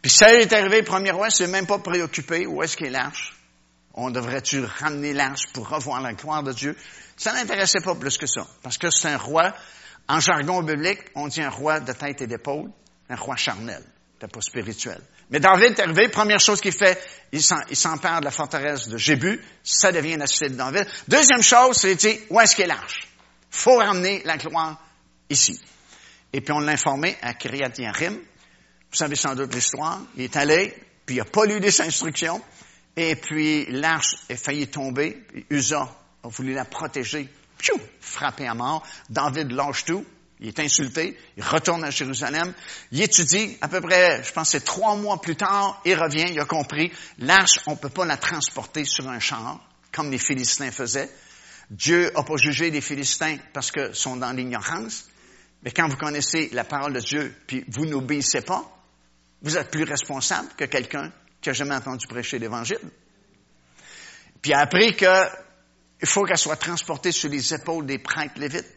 Puis ça est arrivé, premier roi s'est même pas préoccupé. Où est-ce qu'est l'arche? On devrait-tu ramener l'arche pour revoir la gloire de Dieu? Ça n'intéressait pas plus que ça. Parce que c'est un roi, en jargon biblique, on dit un roi de tête et d'épaule, un roi charnel. C'était pas spirituel. Mais David est arrivé, première chose qu'il fait, il s'empare de la forteresse de Jébu, ça devient la cité de David. Deuxième chose, c'est où est-ce qu'est l'arche? Faut ramener la gloire ici. Et puis on l'a informé à Kiryat Yarim. Vous savez sans doute l'histoire. Il est allé, puis il n'a pas lu des instructions. Et puis l'arche est failli tomber. Usa a voulu la protéger. Piou! Frappé à mort. David lâche tout. Il est insulté, il retourne à Jérusalem, il étudie, à peu près, je pense c'est trois mois plus tard, il revient, il a compris, l'arche, on ne peut pas la transporter sur un char, comme les Philistins faisaient. Dieu n'a pas jugé les Philistins parce qu'ils sont dans l'ignorance, mais quand vous connaissez la parole de Dieu, puis vous n'obéissez pas, vous êtes plus responsable que quelqu'un qui a jamais entendu prêcher l'Évangile. Puis a appris qu'il faut qu'elle soit transportée sur les épaules des prêtres lévites.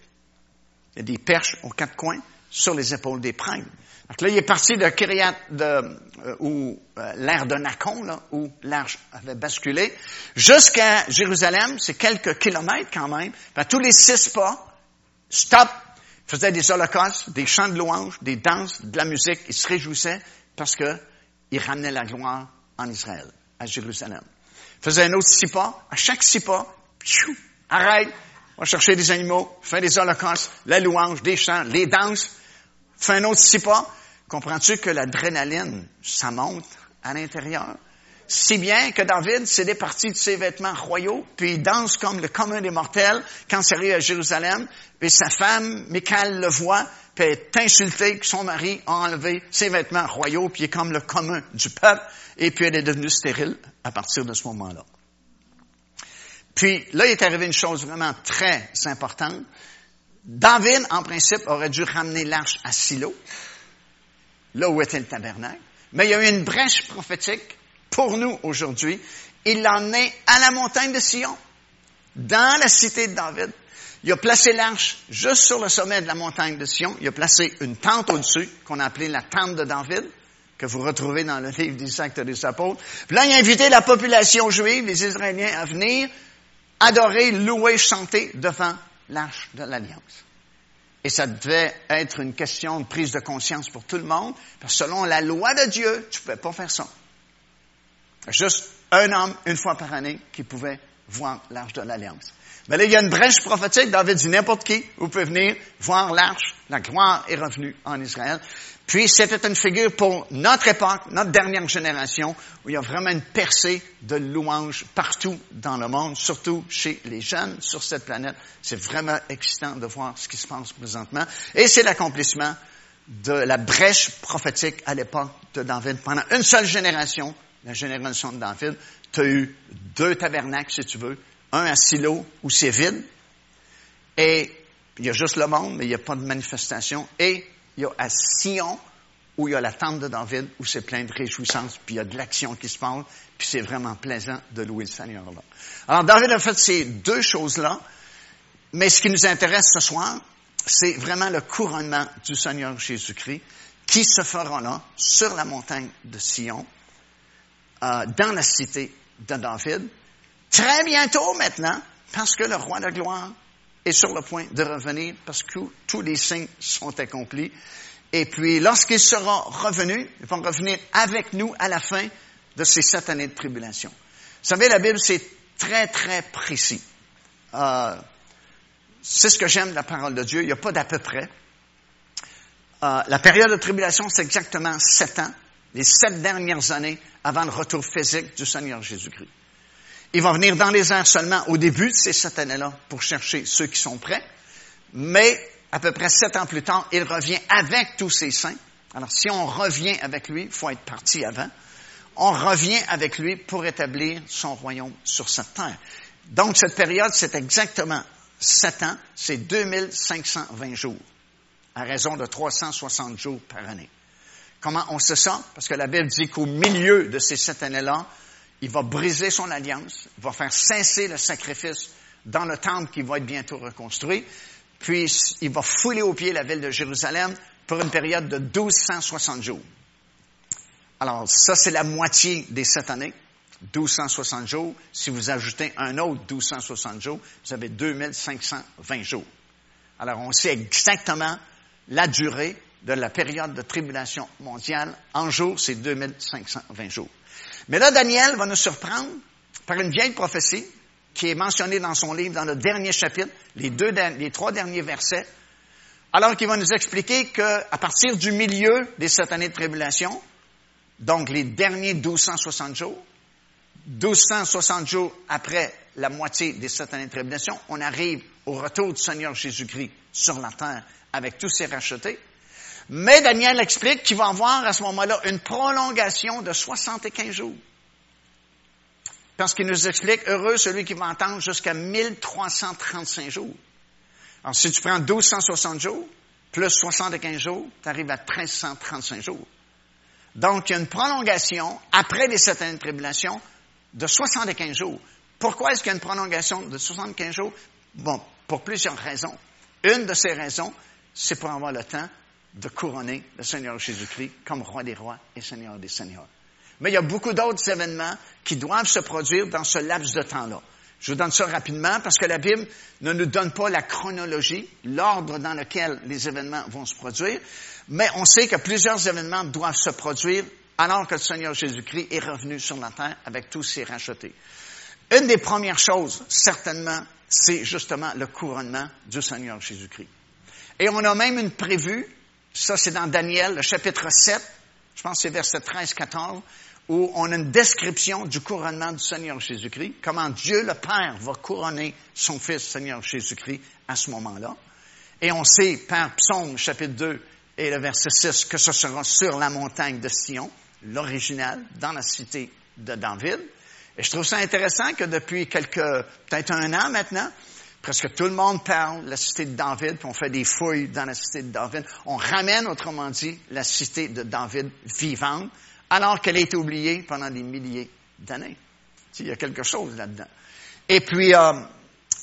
Il y a des perches aux quatre coins sur les épaules des prêtres. Donc là, il est parti de Kiryat, de, euh, euh, l'air de Nacon, là, où l'arche avait basculé, jusqu'à Jérusalem, c'est quelques kilomètres quand même. tous les six pas, stop, faisait des holocaustes, des chants de louanges, des danses, de la musique, il se réjouissait parce que il ramenait la gloire en Israël, à Jérusalem. Il faisait un autre six pas, à chaque six pas, arrête, va chercher des animaux, fait des holocaustes, la louange, des chants, les danses, fait un autre six pas. Comprends-tu que l'adrénaline, ça monte à l'intérieur? Si bien que David s'est départi de ses vêtements royaux, puis il danse comme le commun des mortels quand c'est arrivé à Jérusalem, puis sa femme, Michael, le voit, puis elle est insultée que son mari a enlevé ses vêtements royaux, puis il est comme le commun du peuple, et puis elle est devenue stérile à partir de ce moment-là. Puis là, il est arrivé une chose vraiment très importante. David, en principe, aurait dû ramener l'arche à Silo, là où était le tabernacle. Mais il y a eu une brèche prophétique pour nous aujourd'hui. Il l'en est à la montagne de Sion, dans la cité de David. Il a placé l'arche juste sur le sommet de la montagne de Sion. Il a placé une tente au-dessus, qu'on a appelée la tente de David. que vous retrouvez dans le livre des Actes des Apôtres. Puis là, il a invité la population juive, les Israéliens, à venir adorer, louer, chanter devant l'arche de l'Alliance. Et ça devait être une question de prise de conscience pour tout le monde, parce que selon la loi de Dieu, tu ne pouvais pas faire ça. Juste un homme, une fois par année, qui pouvait voir l'arche de l'Alliance. Mais là, il y a une brèche prophétique. David dit n'importe qui, vous pouvez venir voir l'arche. La gloire est revenue en Israël. Puis, c'était une figure pour notre époque, notre dernière génération, où il y a vraiment une percée de louanges partout dans le monde, surtout chez les jeunes sur cette planète. C'est vraiment excitant de voir ce qui se passe présentement. Et c'est l'accomplissement de la brèche prophétique à l'époque de David. Pendant une seule génération, la génération de David, tu as eu deux tabernacles, si tu veux, un à Silo où c'est vide, et il y a juste le monde, mais il n'y a pas de manifestation, et il y a à Sion où il y a la tente de David, où c'est plein de réjouissance, puis il y a de l'action qui se passe, puis c'est vraiment plaisant de louer le Seigneur là. Alors David a fait ces deux choses-là, mais ce qui nous intéresse ce soir, c'est vraiment le couronnement du Seigneur Jésus-Christ qui se fera là, sur la montagne de Sion, euh, dans la cité de David, très bientôt maintenant, parce que le roi de gloire est sur le point de revenir, parce que tous les signes sont accomplis. Et puis, lorsqu'il sera revenu, il va revenir avec nous à la fin de ces sept années de tribulation. Vous savez, la Bible, c'est très, très précis. Euh, c'est ce que j'aime de la parole de Dieu. Il n'y a pas d'à peu près. Euh, la période de tribulation, c'est exactement sept ans, les sept dernières années avant le retour physique du Seigneur Jésus-Christ. Il va venir dans les airs seulement au début de ces sept années-là pour chercher ceux qui sont prêts, mais à peu près sept ans plus tard, il revient avec tous ses saints. Alors, si on revient avec lui, il faut être parti avant. On revient avec lui pour établir son royaume sur cette terre. Donc, cette période, c'est exactement sept ans, c'est 2520 jours, à raison de 360 jours par année. Comment on se sent? Parce que la Bible dit qu'au milieu de ces sept années-là, il va briser son alliance, il va faire cesser le sacrifice dans le temple qui va être bientôt reconstruit, puis il va fouler aux pieds la ville de Jérusalem pour une période de 1260 jours. Alors, ça, c'est la moitié des sept années. 1260 jours. Si vous ajoutez un autre 1260 jours, vous avez 2520 jours. Alors, on sait exactement la durée de la période de tribulation mondiale. En jours, c'est 2520 jours. Mais là, Daniel va nous surprendre par une vieille prophétie qui est mentionnée dans son livre, dans le dernier chapitre, les, les trois derniers versets, alors qu'il va nous expliquer qu'à partir du milieu des sept années de tribulation, donc les derniers 1260 jours, 1260 jours après la moitié des sept années de tribulation, on arrive au retour du Seigneur Jésus-Christ sur la terre avec tous ses rachetés. Mais Daniel explique qu'il va avoir à ce moment-là une prolongation de 75 jours. Parce qu'il nous explique, heureux celui qui va entendre jusqu'à 1335 jours. Alors, si tu prends 1260 jours, plus 75 jours, tu arrives à 1335 jours. Donc, il y a une prolongation, après les sept années de tribulation, de 75 jours. Pourquoi est-ce qu'il y a une prolongation de 75 jours? Bon, pour plusieurs raisons. Une de ces raisons, c'est pour avoir le temps de couronner le Seigneur Jésus-Christ comme roi des rois et Seigneur des seigneurs. Mais il y a beaucoup d'autres événements qui doivent se produire dans ce laps de temps-là. Je vous donne ça rapidement parce que la Bible ne nous donne pas la chronologie, l'ordre dans lequel les événements vont se produire, mais on sait que plusieurs événements doivent se produire alors que le Seigneur Jésus-Christ est revenu sur la terre avec tous ses rachetés. Une des premières choses, certainement, c'est justement le couronnement du Seigneur Jésus-Christ. Et on a même une prévue ça, c'est dans Daniel, le chapitre 7, je pense que c'est verset 13-14, où on a une description du couronnement du Seigneur Jésus-Christ, comment Dieu le Père va couronner son Fils Seigneur Jésus-Christ à ce moment-là. Et on sait par Psaume chapitre 2 et le verset 6 que ce sera sur la montagne de Sion, l'original, dans la cité de David. Et je trouve ça intéressant que depuis quelques, peut-être un an maintenant, Presque tout le monde parle de la cité de David, puis on fait des fouilles dans la cité de David. On ramène, autrement dit, la cité de David vivante, alors qu'elle a été oubliée pendant des milliers d'années. Il y a quelque chose là-dedans. Et puis, euh,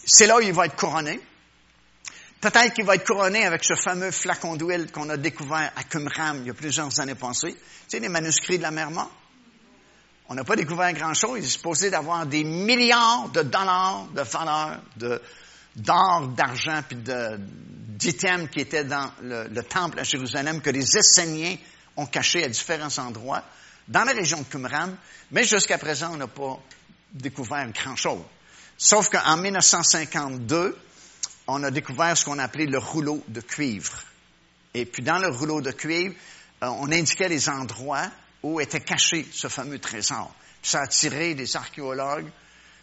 c'est là où il va être couronné. Peut-être qu'il va être couronné avec ce fameux flacon d'huile qu'on a découvert à Qumran il y a plusieurs années passées. Tu sais, les manuscrits de la mer Morte. On n'a pas découvert grand-chose. Il est supposé d'avoir des milliards de dollars de valeur, de, d'or, d'argent, puis d'items qui étaient dans le, temple à Jérusalem que les Esséniens ont cachés à différents endroits dans la région de Qumran. Mais jusqu'à présent, on n'a pas découvert grand-chose. Sauf qu'en 1952, on a découvert ce qu'on appelait le rouleau de cuivre. Et puis dans le rouleau de cuivre, euh, on indiquait les endroits où était caché ce fameux trésor. ça a attiré des archéologues,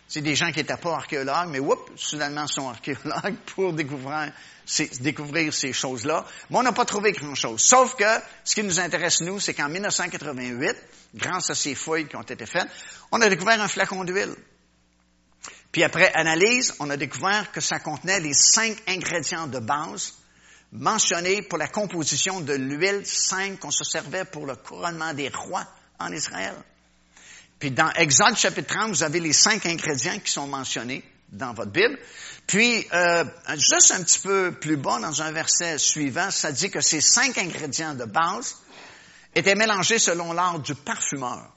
c'est des gens qui n'étaient pas archéologues, mais whoop, soudainement sont archéologues pour découvrir ces, découvrir ces choses-là. Mais on n'a pas trouvé grand-chose. Sauf que ce qui nous intéresse, nous, c'est qu'en 1988, grâce à ces fouilles qui ont été faites, on a découvert un flacon d'huile. Puis après analyse, on a découvert que ça contenait les cinq ingrédients de base mentionnés pour la composition de l'huile sainte qu'on se servait pour le couronnement des rois en Israël. Puis dans Exode chapitre 30, vous avez les cinq ingrédients qui sont mentionnés dans votre Bible. Puis, euh, juste un petit peu plus bas, dans un verset suivant, ça dit que ces cinq ingrédients de base étaient mélangés selon l'art du parfumeur.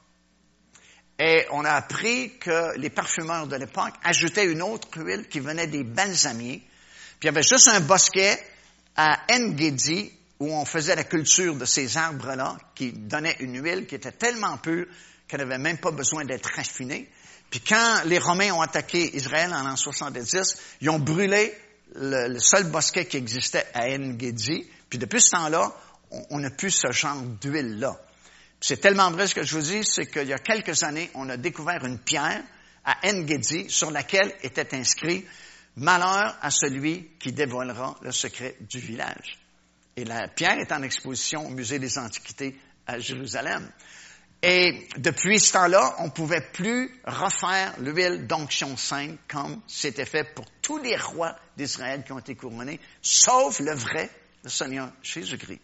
Et on a appris que les parfumeurs de l'époque ajoutaient une autre huile qui venait des balsamiers. Puis il y avait juste un bosquet à Engedi où on faisait la culture de ces arbres-là qui donnaient une huile qui était tellement pure qu'elle n'avait même pas besoin d'être raffinée. Puis quand les Romains ont attaqué Israël en l'an 70, ils ont brûlé le, seul bosquet qui existait à Engedi. Puis depuis ce temps-là, on n'a plus ce genre d'huile-là. C'est tellement vrai ce que je vous dis, c'est qu'il y a quelques années, on a découvert une pierre à Engedi sur laquelle était inscrit Malheur à celui qui dévoilera le secret du village. Et la pierre est en exposition au Musée des Antiquités à Jérusalem. Et depuis ce temps-là, on ne pouvait plus refaire l'huile d'onction sainte comme c'était fait pour tous les rois d'Israël qui ont été couronnés, sauf le vrai, le Seigneur Jésus-Christ.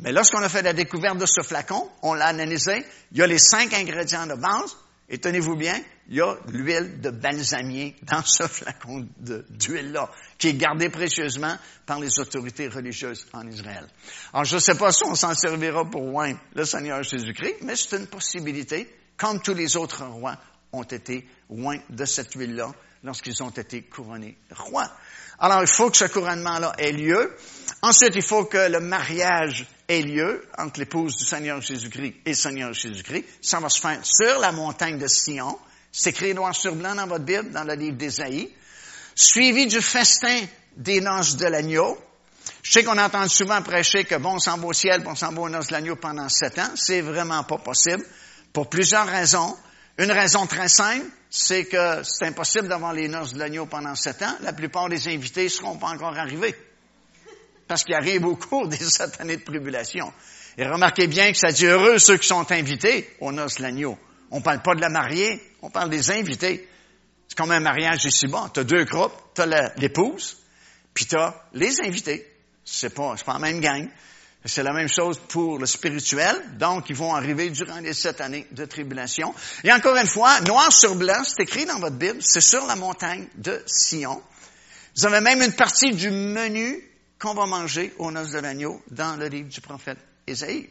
Mais lorsqu'on a fait la découverte de ce flacon, on l'a analysé, il y a les cinq ingrédients de base, et tenez-vous bien, il y a l'huile de balsamier dans ce flacon d'huile-là, qui est gardé précieusement par les autorités religieuses en Israël. Alors, je ne sais pas si on s'en servira pour oindre le Seigneur Jésus-Christ, mais c'est une possibilité, comme tous les autres rois ont été oints de cette huile-là lorsqu'ils ont été couronnés rois. Alors, il faut que ce couronnement-là ait lieu. Ensuite, il faut que le mariage ait lieu entre l'épouse du Seigneur Jésus-Christ et le Seigneur Jésus-Christ. Ça va se faire sur la montagne de Sion. C'est écrit noir sur blanc dans votre Bible, dans le livre d'Ésaïe. Suivi du festin des noces de l'agneau. Je sais qu'on entend souvent prêcher que bon, on s'en va au ciel, on s'en va aux noces de l'agneau pendant sept ans. C'est vraiment pas possible. Pour plusieurs raisons. Une raison très simple, c'est que c'est impossible d'avoir les noces de l'agneau pendant sept ans. La plupart des invités ne seront pas encore arrivés. Parce qu'il arrive au cours des sept années de tribulation. Et remarquez bien que ça dit heureux ceux qui sont invités aux noces l'agneau. On ne parle pas de la mariée, on parle des invités. C'est comme un mariage ici-bas. Tu as deux groupes, tu as l'épouse, puis tu as les invités. C'est pas, pas la même gang. C'est la même chose pour le spirituel. Donc, ils vont arriver durant les sept années de tribulation. Et encore une fois, noir sur blanc, c'est écrit dans votre Bible, c'est sur la montagne de Sion. Vous avez même une partie du menu qu'on va manger aux noces de l'agneau dans le livre du prophète Ésaïe.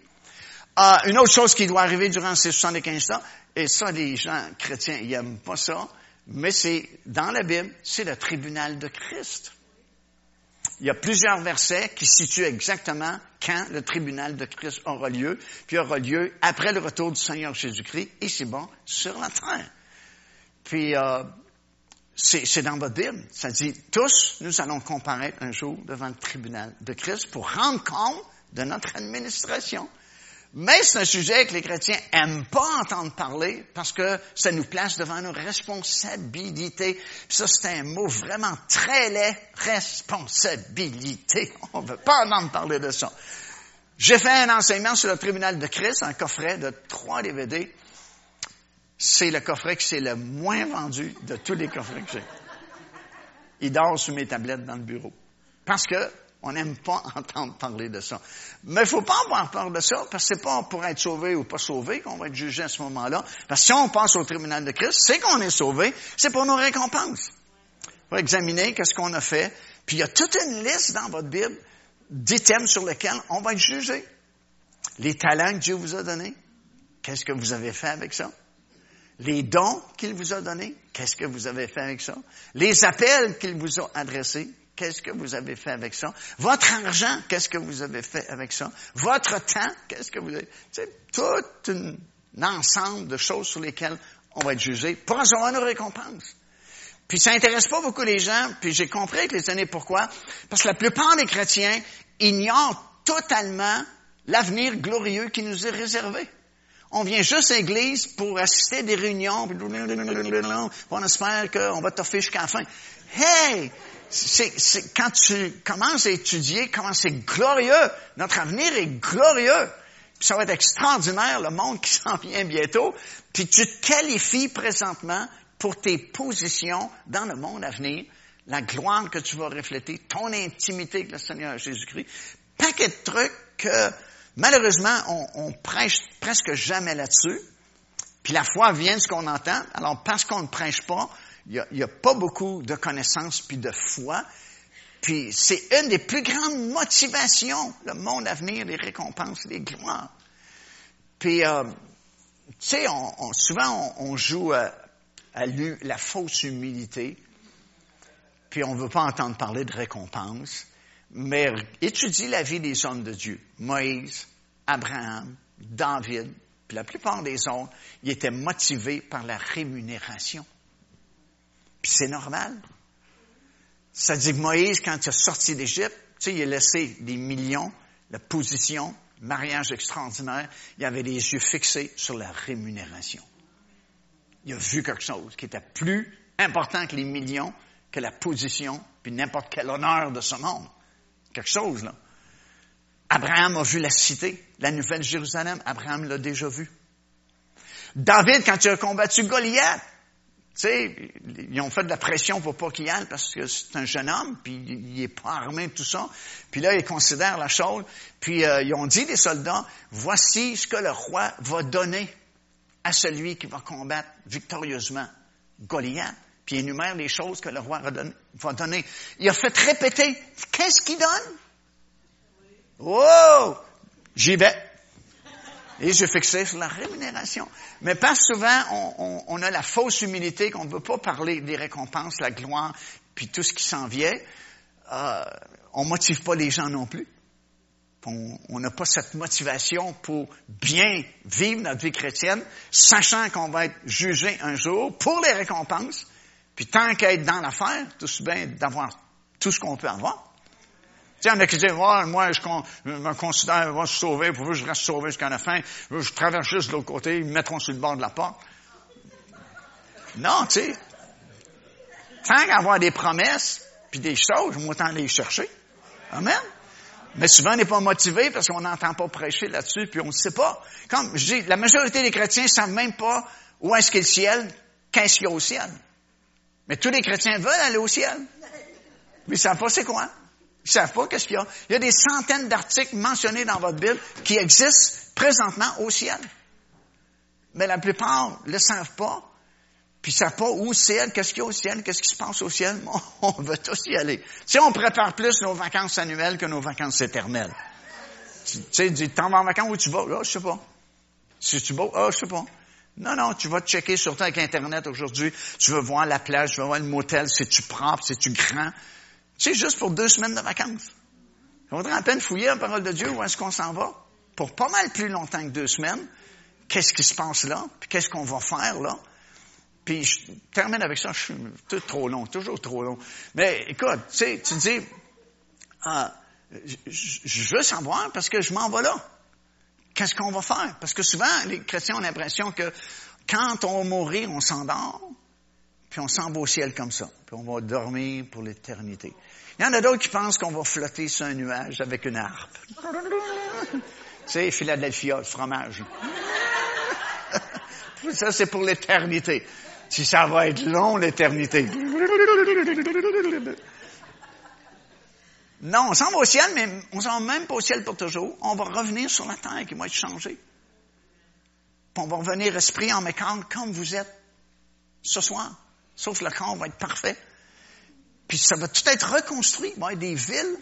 Euh, une autre chose qui doit arriver durant ces 75 ans, et ça, les gens chrétiens, ils n'aiment pas ça, mais c'est, dans la Bible, c'est le tribunal de Christ. Il y a plusieurs versets qui situent exactement quand le tribunal de Christ aura lieu, puis aura lieu après le retour du Seigneur Jésus-Christ, et c'est bon, sur la terre. Puis, euh, c'est dans votre Bible. Ça dit, tous, nous allons comparaître un jour devant le tribunal de Christ pour rendre compte de notre administration. Mais c'est un sujet que les chrétiens aiment pas entendre parler parce que ça nous place devant nos responsabilités. Ça, c'est un mot vraiment très laid. Responsabilité. On veut pas entendre parler de ça. J'ai fait un enseignement sur le tribunal de Christ, un coffret de trois DVD. C'est le coffret qui c'est le moins vendu de tous les coffrets que j'ai. Il dort sous mes tablettes dans le bureau. Parce que on n'aime pas entendre parler de ça. Mais il faut pas avoir peur de ça, parce que c'est pas pour être sauvé ou pas sauvé qu'on va être jugé à ce moment-là. Parce que si on passe au tribunal de Christ, c'est qu'on est sauvé, c'est pour nos récompenses. On va examiner qu'est-ce qu'on a fait. Puis il y a toute une liste dans votre Bible d'items sur lesquels on va être jugé. Les talents que Dieu vous a donnés, qu'est-ce que vous avez fait avec ça? Les dons qu'il vous a donnés, qu'est-ce que vous avez fait avec ça? Les appels qu'il vous a adressés, qu'est-ce que vous avez fait avec ça? Votre argent, qu'est-ce que vous avez fait avec ça? Votre temps, qu'est-ce que vous avez... C'est tout un ensemble de choses sur lesquelles on va être jugé pour recevoir nos récompenses. Puis ça intéresse pas beaucoup les gens, puis j'ai compris avec les années pourquoi. Parce que la plupart des chrétiens ignorent totalement l'avenir glorieux qui nous est réservé. On vient juste à l'église pour assister à des réunions, puis on espère qu'on va t'offrir jusqu'à la fin. Hey! Quand tu commences à étudier comment c'est glorieux, notre avenir est glorieux. Puis ça va être extraordinaire, le monde qui s'en vient bientôt. Puis tu te qualifies présentement pour tes positions dans le monde à venir, la gloire que tu vas refléter, ton intimité avec le Seigneur Jésus-Christ. Paquet de trucs que, malheureusement, on, prêche presque jamais là-dessus. Puis la foi vient de ce qu'on entend. Alors, parce qu'on ne prêche pas, il n'y a, pas beaucoup de connaissances puis de foi. Puis c'est une des plus grandes motivations, le monde à venir, les récompenses, les gloires. Puis, euh, tu sais, souvent on, joue à, à la fausse humilité, puis on ne veut pas entendre parler de récompense, mais étudie la vie des hommes de Dieu. Moïse, Abraham, David, puis la plupart des autres, ils étaient motivés par la rémunération. Puis c'est normal. Ça dit que Moïse, quand il est sorti d'Égypte, tu sais, il a laissé des millions, la position, mariage extraordinaire, il avait les yeux fixés sur la rémunération. Il a vu quelque chose qui était plus important que les millions, que la position, puis n'importe quel honneur de ce monde. Chose, là. Abraham a vu la cité, la nouvelle Jérusalem. Abraham l'a déjà vu. David, quand il a combattu Goliath, tu sais, ils ont fait de la pression pour pas qu'il aille parce que c'est un jeune homme, puis il est pas armé tout ça. Puis là, ils considèrent la chose. Puis euh, ils ont dit les soldats, voici ce que le roi va donner à celui qui va combattre victorieusement Goliath. Puis énumère les choses que le roi va donner. Il a fait répéter, qu'est-ce qu'il donne? Oh! J'y vais. Et je fixais sur la rémunération. Mais pas souvent, on, a la fausse humilité qu'on ne veut pas parler des récompenses, la gloire, puis tout ce qui s'en vient. Euh, on motive pas les gens non plus. On n'a pas cette motivation pour bien vivre notre vie chrétienne, sachant qu'on va être jugé un jour pour les récompenses. Puis tant qu'à être dans l'affaire, tout bien d'avoir tout ce qu'on peut avoir. Tu sais, il y en a qui disent, moi, je, me considère, je vais se sauver, pour que je reste sauvé jusqu'à la fin. Je traverse juste de l'autre côté, ils me mettront sur le bord de la porte. Non, tu sais. Tant qu'avoir des promesses, puis des choses, moi, tant les chercher. Amen. Mais souvent, on n'est pas motivé parce qu'on n'entend pas prêcher là-dessus, puis on ne sait pas. Comme je dis, la majorité des chrétiens ne savent même pas où est-ce qu'est le ciel, qu'est-ce qu'il y a au ciel. Mais tous les chrétiens veulent aller au ciel. Mais ils ne savent pas c'est quoi. Ils savent pas qu'est-ce qu'il y a. Il y a des centaines d'articles mentionnés dans votre Bible qui existent présentement au ciel. Mais la plupart ne le savent pas. Puis ils savent pas où c'est, qu'est-ce qu'il y a au ciel, qu'est-ce qui se passe au ciel. On veut tous y aller. Si on prépare plus nos vacances annuelles que nos vacances éternelles. Tu sais, dis, t'en vas en vacances où tu vas? Là, je sais pas. Si tu vas, ah, je sais pas. Non, non, tu vas te checker surtout avec Internet aujourd'hui. Tu veux voir la plage, tu veux voir le motel, c'est-tu propre, c'est-tu grand. C'est juste pour deux semaines de vacances. Il faudrait à peine fouiller la parole de Dieu où est-ce qu'on s'en va. Pour pas mal plus longtemps que deux semaines. Qu'est-ce qui se passe là? Puis qu'est-ce qu'on va faire là? Puis je termine avec ça, je suis tout trop long, toujours trop long. Mais écoute, tu sais, tu dis, euh, je veux savoir parce que je m'en vais là. Qu'est-ce qu'on va faire? Parce que souvent, les chrétiens ont l'impression que quand on va mourir, on s'endort, puis on s'en va au ciel comme ça, puis on va dormir pour l'éternité. Il y en a d'autres qui pensent qu'on va flotter sur un nuage avec une harpe. tu sais, Philadelphia, le fromage. ça, c'est pour l'éternité. Si ça va être long, l'éternité. Non, on s'en va au ciel, mais on s'en va même pas au ciel pour toujours. On va revenir sur la terre qui va être changée. Puis on va revenir esprit en mécanique comme vous êtes ce soir sauf le corps va être parfait. Puis ça va tout être reconstruit. Il va y avoir des villes.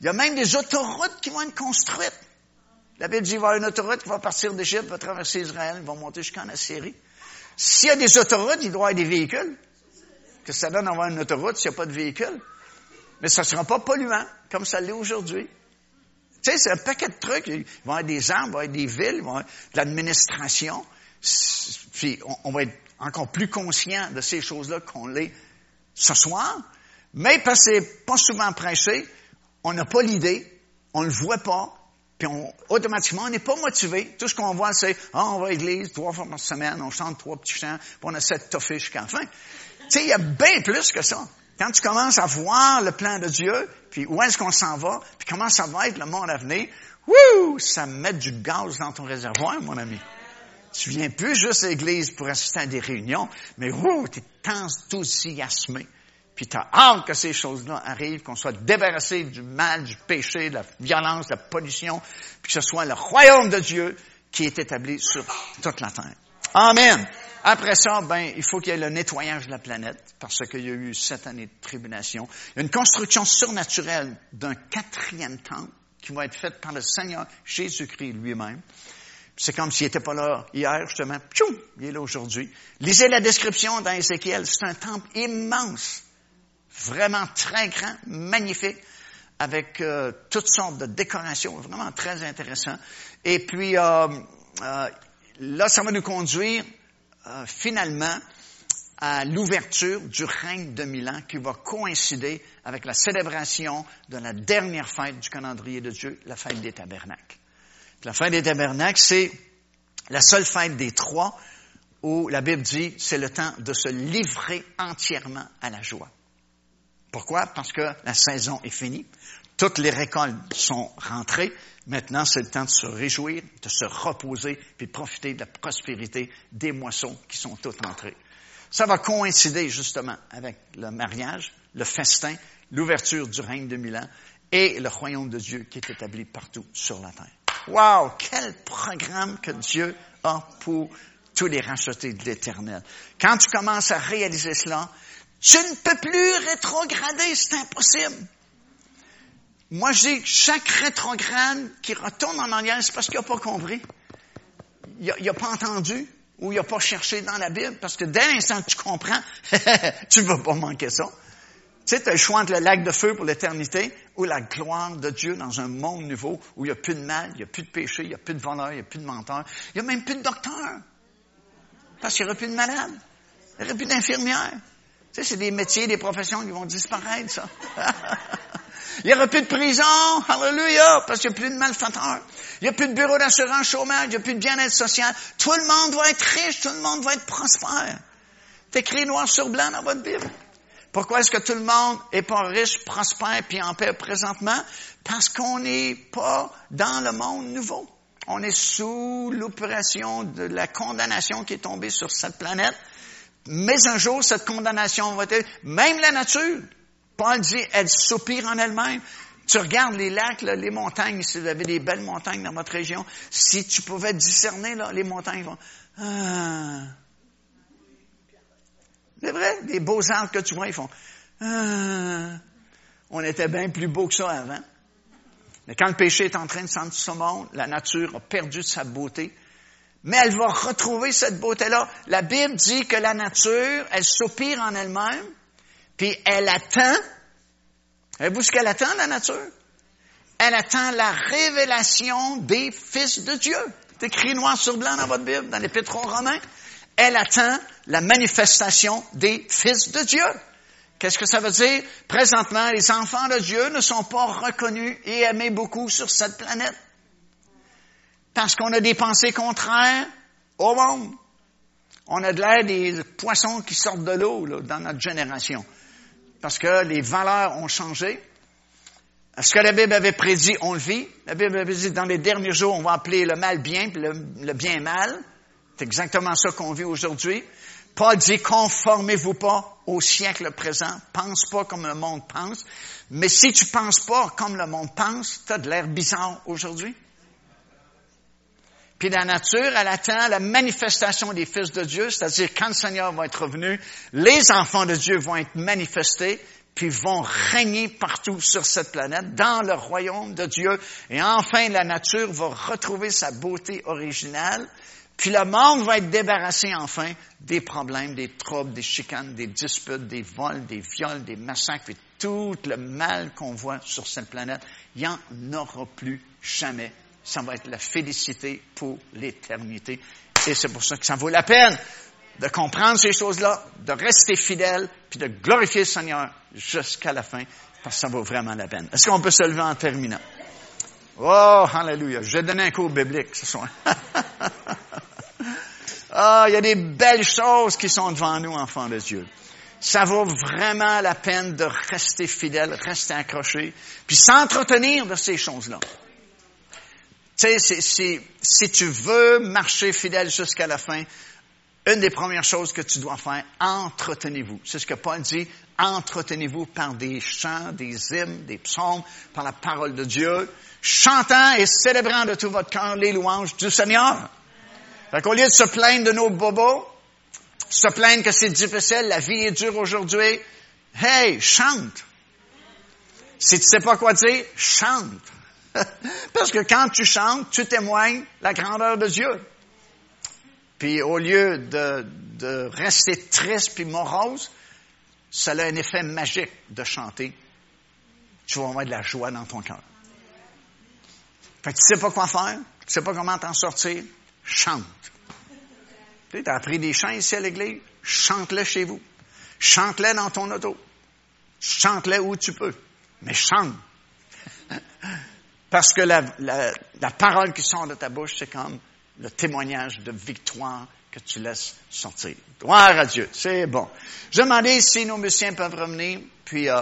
Il y a même des autoroutes qui vont être construites. La Bible dit qu'il y avoir une autoroute qui va partir d'Égypte, va traverser Israël, va monter jusqu'en Assyrie. S'il y a des autoroutes, il doit y avoir des véhicules. Que ça donne d'avoir une autoroute s'il n'y a pas de véhicules. Mais ça ne sera pas polluant, comme ça l'est aujourd'hui. Tu sais, c'est un paquet de trucs. Il va y avoir des arbres, il va y avoir des villes, il va y avoir de l'administration. Puis on, va être encore plus conscient de ces choses-là qu'on l'est ce soir. Mais parce que c'est pas souvent prêché, on n'a pas l'idée, on ne le voit pas, puis on, automatiquement, on n'est pas motivé. Tout ce qu'on voit, c'est, ah, on va à l'église trois fois par semaine, on chante trois petits chants, puis on essaie de toffer jusqu'à la fin. Tu sais, il y a bien plus que ça. Quand tu commences à voir le plan de Dieu, puis où est-ce qu'on s'en va, puis comment ça va être le monde à venir, wouh, ça met du gaz dans ton réservoir, mon ami. Tu viens plus juste à l'église pour assister à des réunions, mais wouh, tu es enthousiasmé. Puis tu as hâte que ces choses-là arrivent, qu'on soit débarrassé du mal, du péché, de la violence, de la pollution, puis que ce soit le royaume de Dieu qui est établi sur toute la terre. Amen. Après ça, ben, il faut qu'il y ait le nettoyage de la planète, parce qu'il y a eu sept années de tribulation. Il y a une construction surnaturelle d'un quatrième temple qui va être faite par le Seigneur Jésus-Christ lui-même. C'est comme s'il n'était pas là hier, justement. Tchoum, il est là aujourd'hui. Lisez la description dans Ézéchiel. C'est un temple immense, vraiment très grand, magnifique, avec euh, toutes sortes de décorations, vraiment très intéressant. Et puis, euh, euh, là, ça va nous conduire euh, finalement à l'ouverture du règne de Milan qui va coïncider avec la célébration de la dernière fête du calendrier de Dieu, la fête des tabernacles. La fête des tabernacles, c'est la seule fête des trois où la Bible dit c'est le temps de se livrer entièrement à la joie. Pourquoi? Parce que la saison est finie. Toutes les récoltes sont rentrées. Maintenant, c'est le temps de se réjouir, de se reposer, puis profiter de la prospérité des moissons qui sont toutes entrées. Ça va coïncider justement avec le mariage, le festin, l'ouverture du règne de Milan et le royaume de Dieu qui est établi partout sur la terre. Wow! Quel programme que Dieu a pour tous les rachetés de l'éternel. Quand tu commences à réaliser cela, tu ne peux plus rétrograder, c'est impossible. Moi, je dis que chaque rétrograde qui retourne en arrière, c'est parce qu'il n'a pas compris. Il n'a pas entendu ou il n'a pas cherché dans la Bible, parce que dès l'instant que tu comprends, tu ne vas pas manquer ça. Tu sais, tu as le choix entre le lac de feu pour l'éternité ou la gloire de Dieu dans un monde nouveau où il n'y a plus de mal, il n'y a plus de péché, il n'y a plus de voleurs, il n'y a plus de menteurs, il n'y a même plus de docteurs. Parce qu'il n'y aura plus de malades, il n'y aura plus d'infirmières. Tu sais, c'est des métiers, des professions qui vont disparaître, ça. Il n'y aura plus de prison, hallelujah, parce qu'il n'y a plus de malfaiteurs. Il n'y a plus de bureau d'assurance chômage, il n'y a plus de bien-être social. Tout le monde va être riche, tout le monde va être prospère. C'est écrit noir sur blanc dans votre Bible. Pourquoi est-ce que tout le monde est pas riche, prospère, puis en paix présentement? Parce qu'on n'est pas dans le monde nouveau. On est sous l'opération de la condamnation qui est tombée sur cette planète. Mais un jour, cette condamnation va être, même la nature, Paul dit, elle soupire en elle-même. Tu regardes les lacs, les montagnes, si vous avez des belles montagnes dans votre région, si tu pouvais discerner les montagnes, vont, ah. C'est vrai, des beaux arbres que tu vois, ils font, ah. on était bien plus beau que ça avant. Mais quand le péché est en train de s'en ce monde, la nature a perdu sa beauté. Mais elle va retrouver cette beauté-là. La Bible dit que la nature, elle soupire en elle-même, puis elle attend, savez-vous ce qu'elle attend, la nature? Elle attend la révélation des fils de Dieu. C'est écrit noir sur blanc dans votre Bible, dans l'Épître aux Romains. Elle attend la manifestation des fils de Dieu. Qu'est-ce que ça veut dire? Présentement, les enfants de Dieu ne sont pas reconnus et aimés beaucoup sur cette planète. Parce qu'on a des pensées contraires au monde. On a de l'air des poissons qui sortent de l'eau dans notre génération parce que les valeurs ont changé. Ce que la Bible avait prédit, on le vit. La Bible avait dit, dans les derniers jours, on va appeler le mal bien, puis le, bien mal. C'est exactement ça qu'on vit aujourd'hui. Paul dit, conformez-vous pas au siècle présent. Pense pas comme le monde pense. Mais si tu penses pas comme le monde pense, tu as de l'air bizarre aujourd'hui. Puis la nature, elle attend la manifestation des fils de Dieu, c'est-à-dire quand le Seigneur va être revenu, les enfants de Dieu vont être manifestés, puis vont régner partout sur cette planète, dans le royaume de Dieu. Et enfin, la nature va retrouver sa beauté originale, puis le monde va être débarrassé enfin des problèmes, des troubles, des chicanes, des disputes, des vols, des viols, des massacres, et tout le mal qu'on voit sur cette planète. Il n'y en aura plus jamais. Ça va être la félicité pour l'éternité. Et c'est pour ça que ça vaut la peine de comprendre ces choses-là, de rester fidèle, puis de glorifier le Seigneur jusqu'à la fin, parce que ça vaut vraiment la peine. Est-ce qu'on peut se lever en terminant? Oh, hallelujah. Je vais donner un cours biblique ce soir. Ah, il y a des belles choses qui sont devant nous, enfants de Dieu. Ça vaut vraiment la peine de rester fidèle, rester accroché, puis s'entretenir de ces choses-là. Tu sais, si tu veux marcher fidèle jusqu'à la fin, une des premières choses que tu dois faire, entretenez-vous. C'est ce que Paul dit, entretenez-vous par des chants, des hymnes, des psaumes, par la parole de Dieu, chantant et célébrant de tout votre cœur les louanges du Seigneur. Fait qu'au lieu de se plaindre de nos bobos, se plaindre que c'est difficile, la vie est dure aujourd'hui, hey, chante. Si tu sais pas quoi dire, chante. Parce que quand tu chantes, tu témoignes la grandeur de Dieu. Puis au lieu de, de rester triste puis morose, ça a un effet magique de chanter. Tu vas avoir de la joie dans ton cœur. Fait que tu sais pas quoi faire, tu sais pas comment t'en sortir, chante. Tu as appris des chants ici à l'église, chante-les chez vous. Chante-les dans ton auto. Chante-les où tu peux. Mais chante. Parce que la, parole qui sort de ta bouche, c'est comme le témoignage de victoire que tu laisses sortir. Gloire à Dieu. C'est bon. Je demandais si nos musiciens peuvent revenir, puis euh,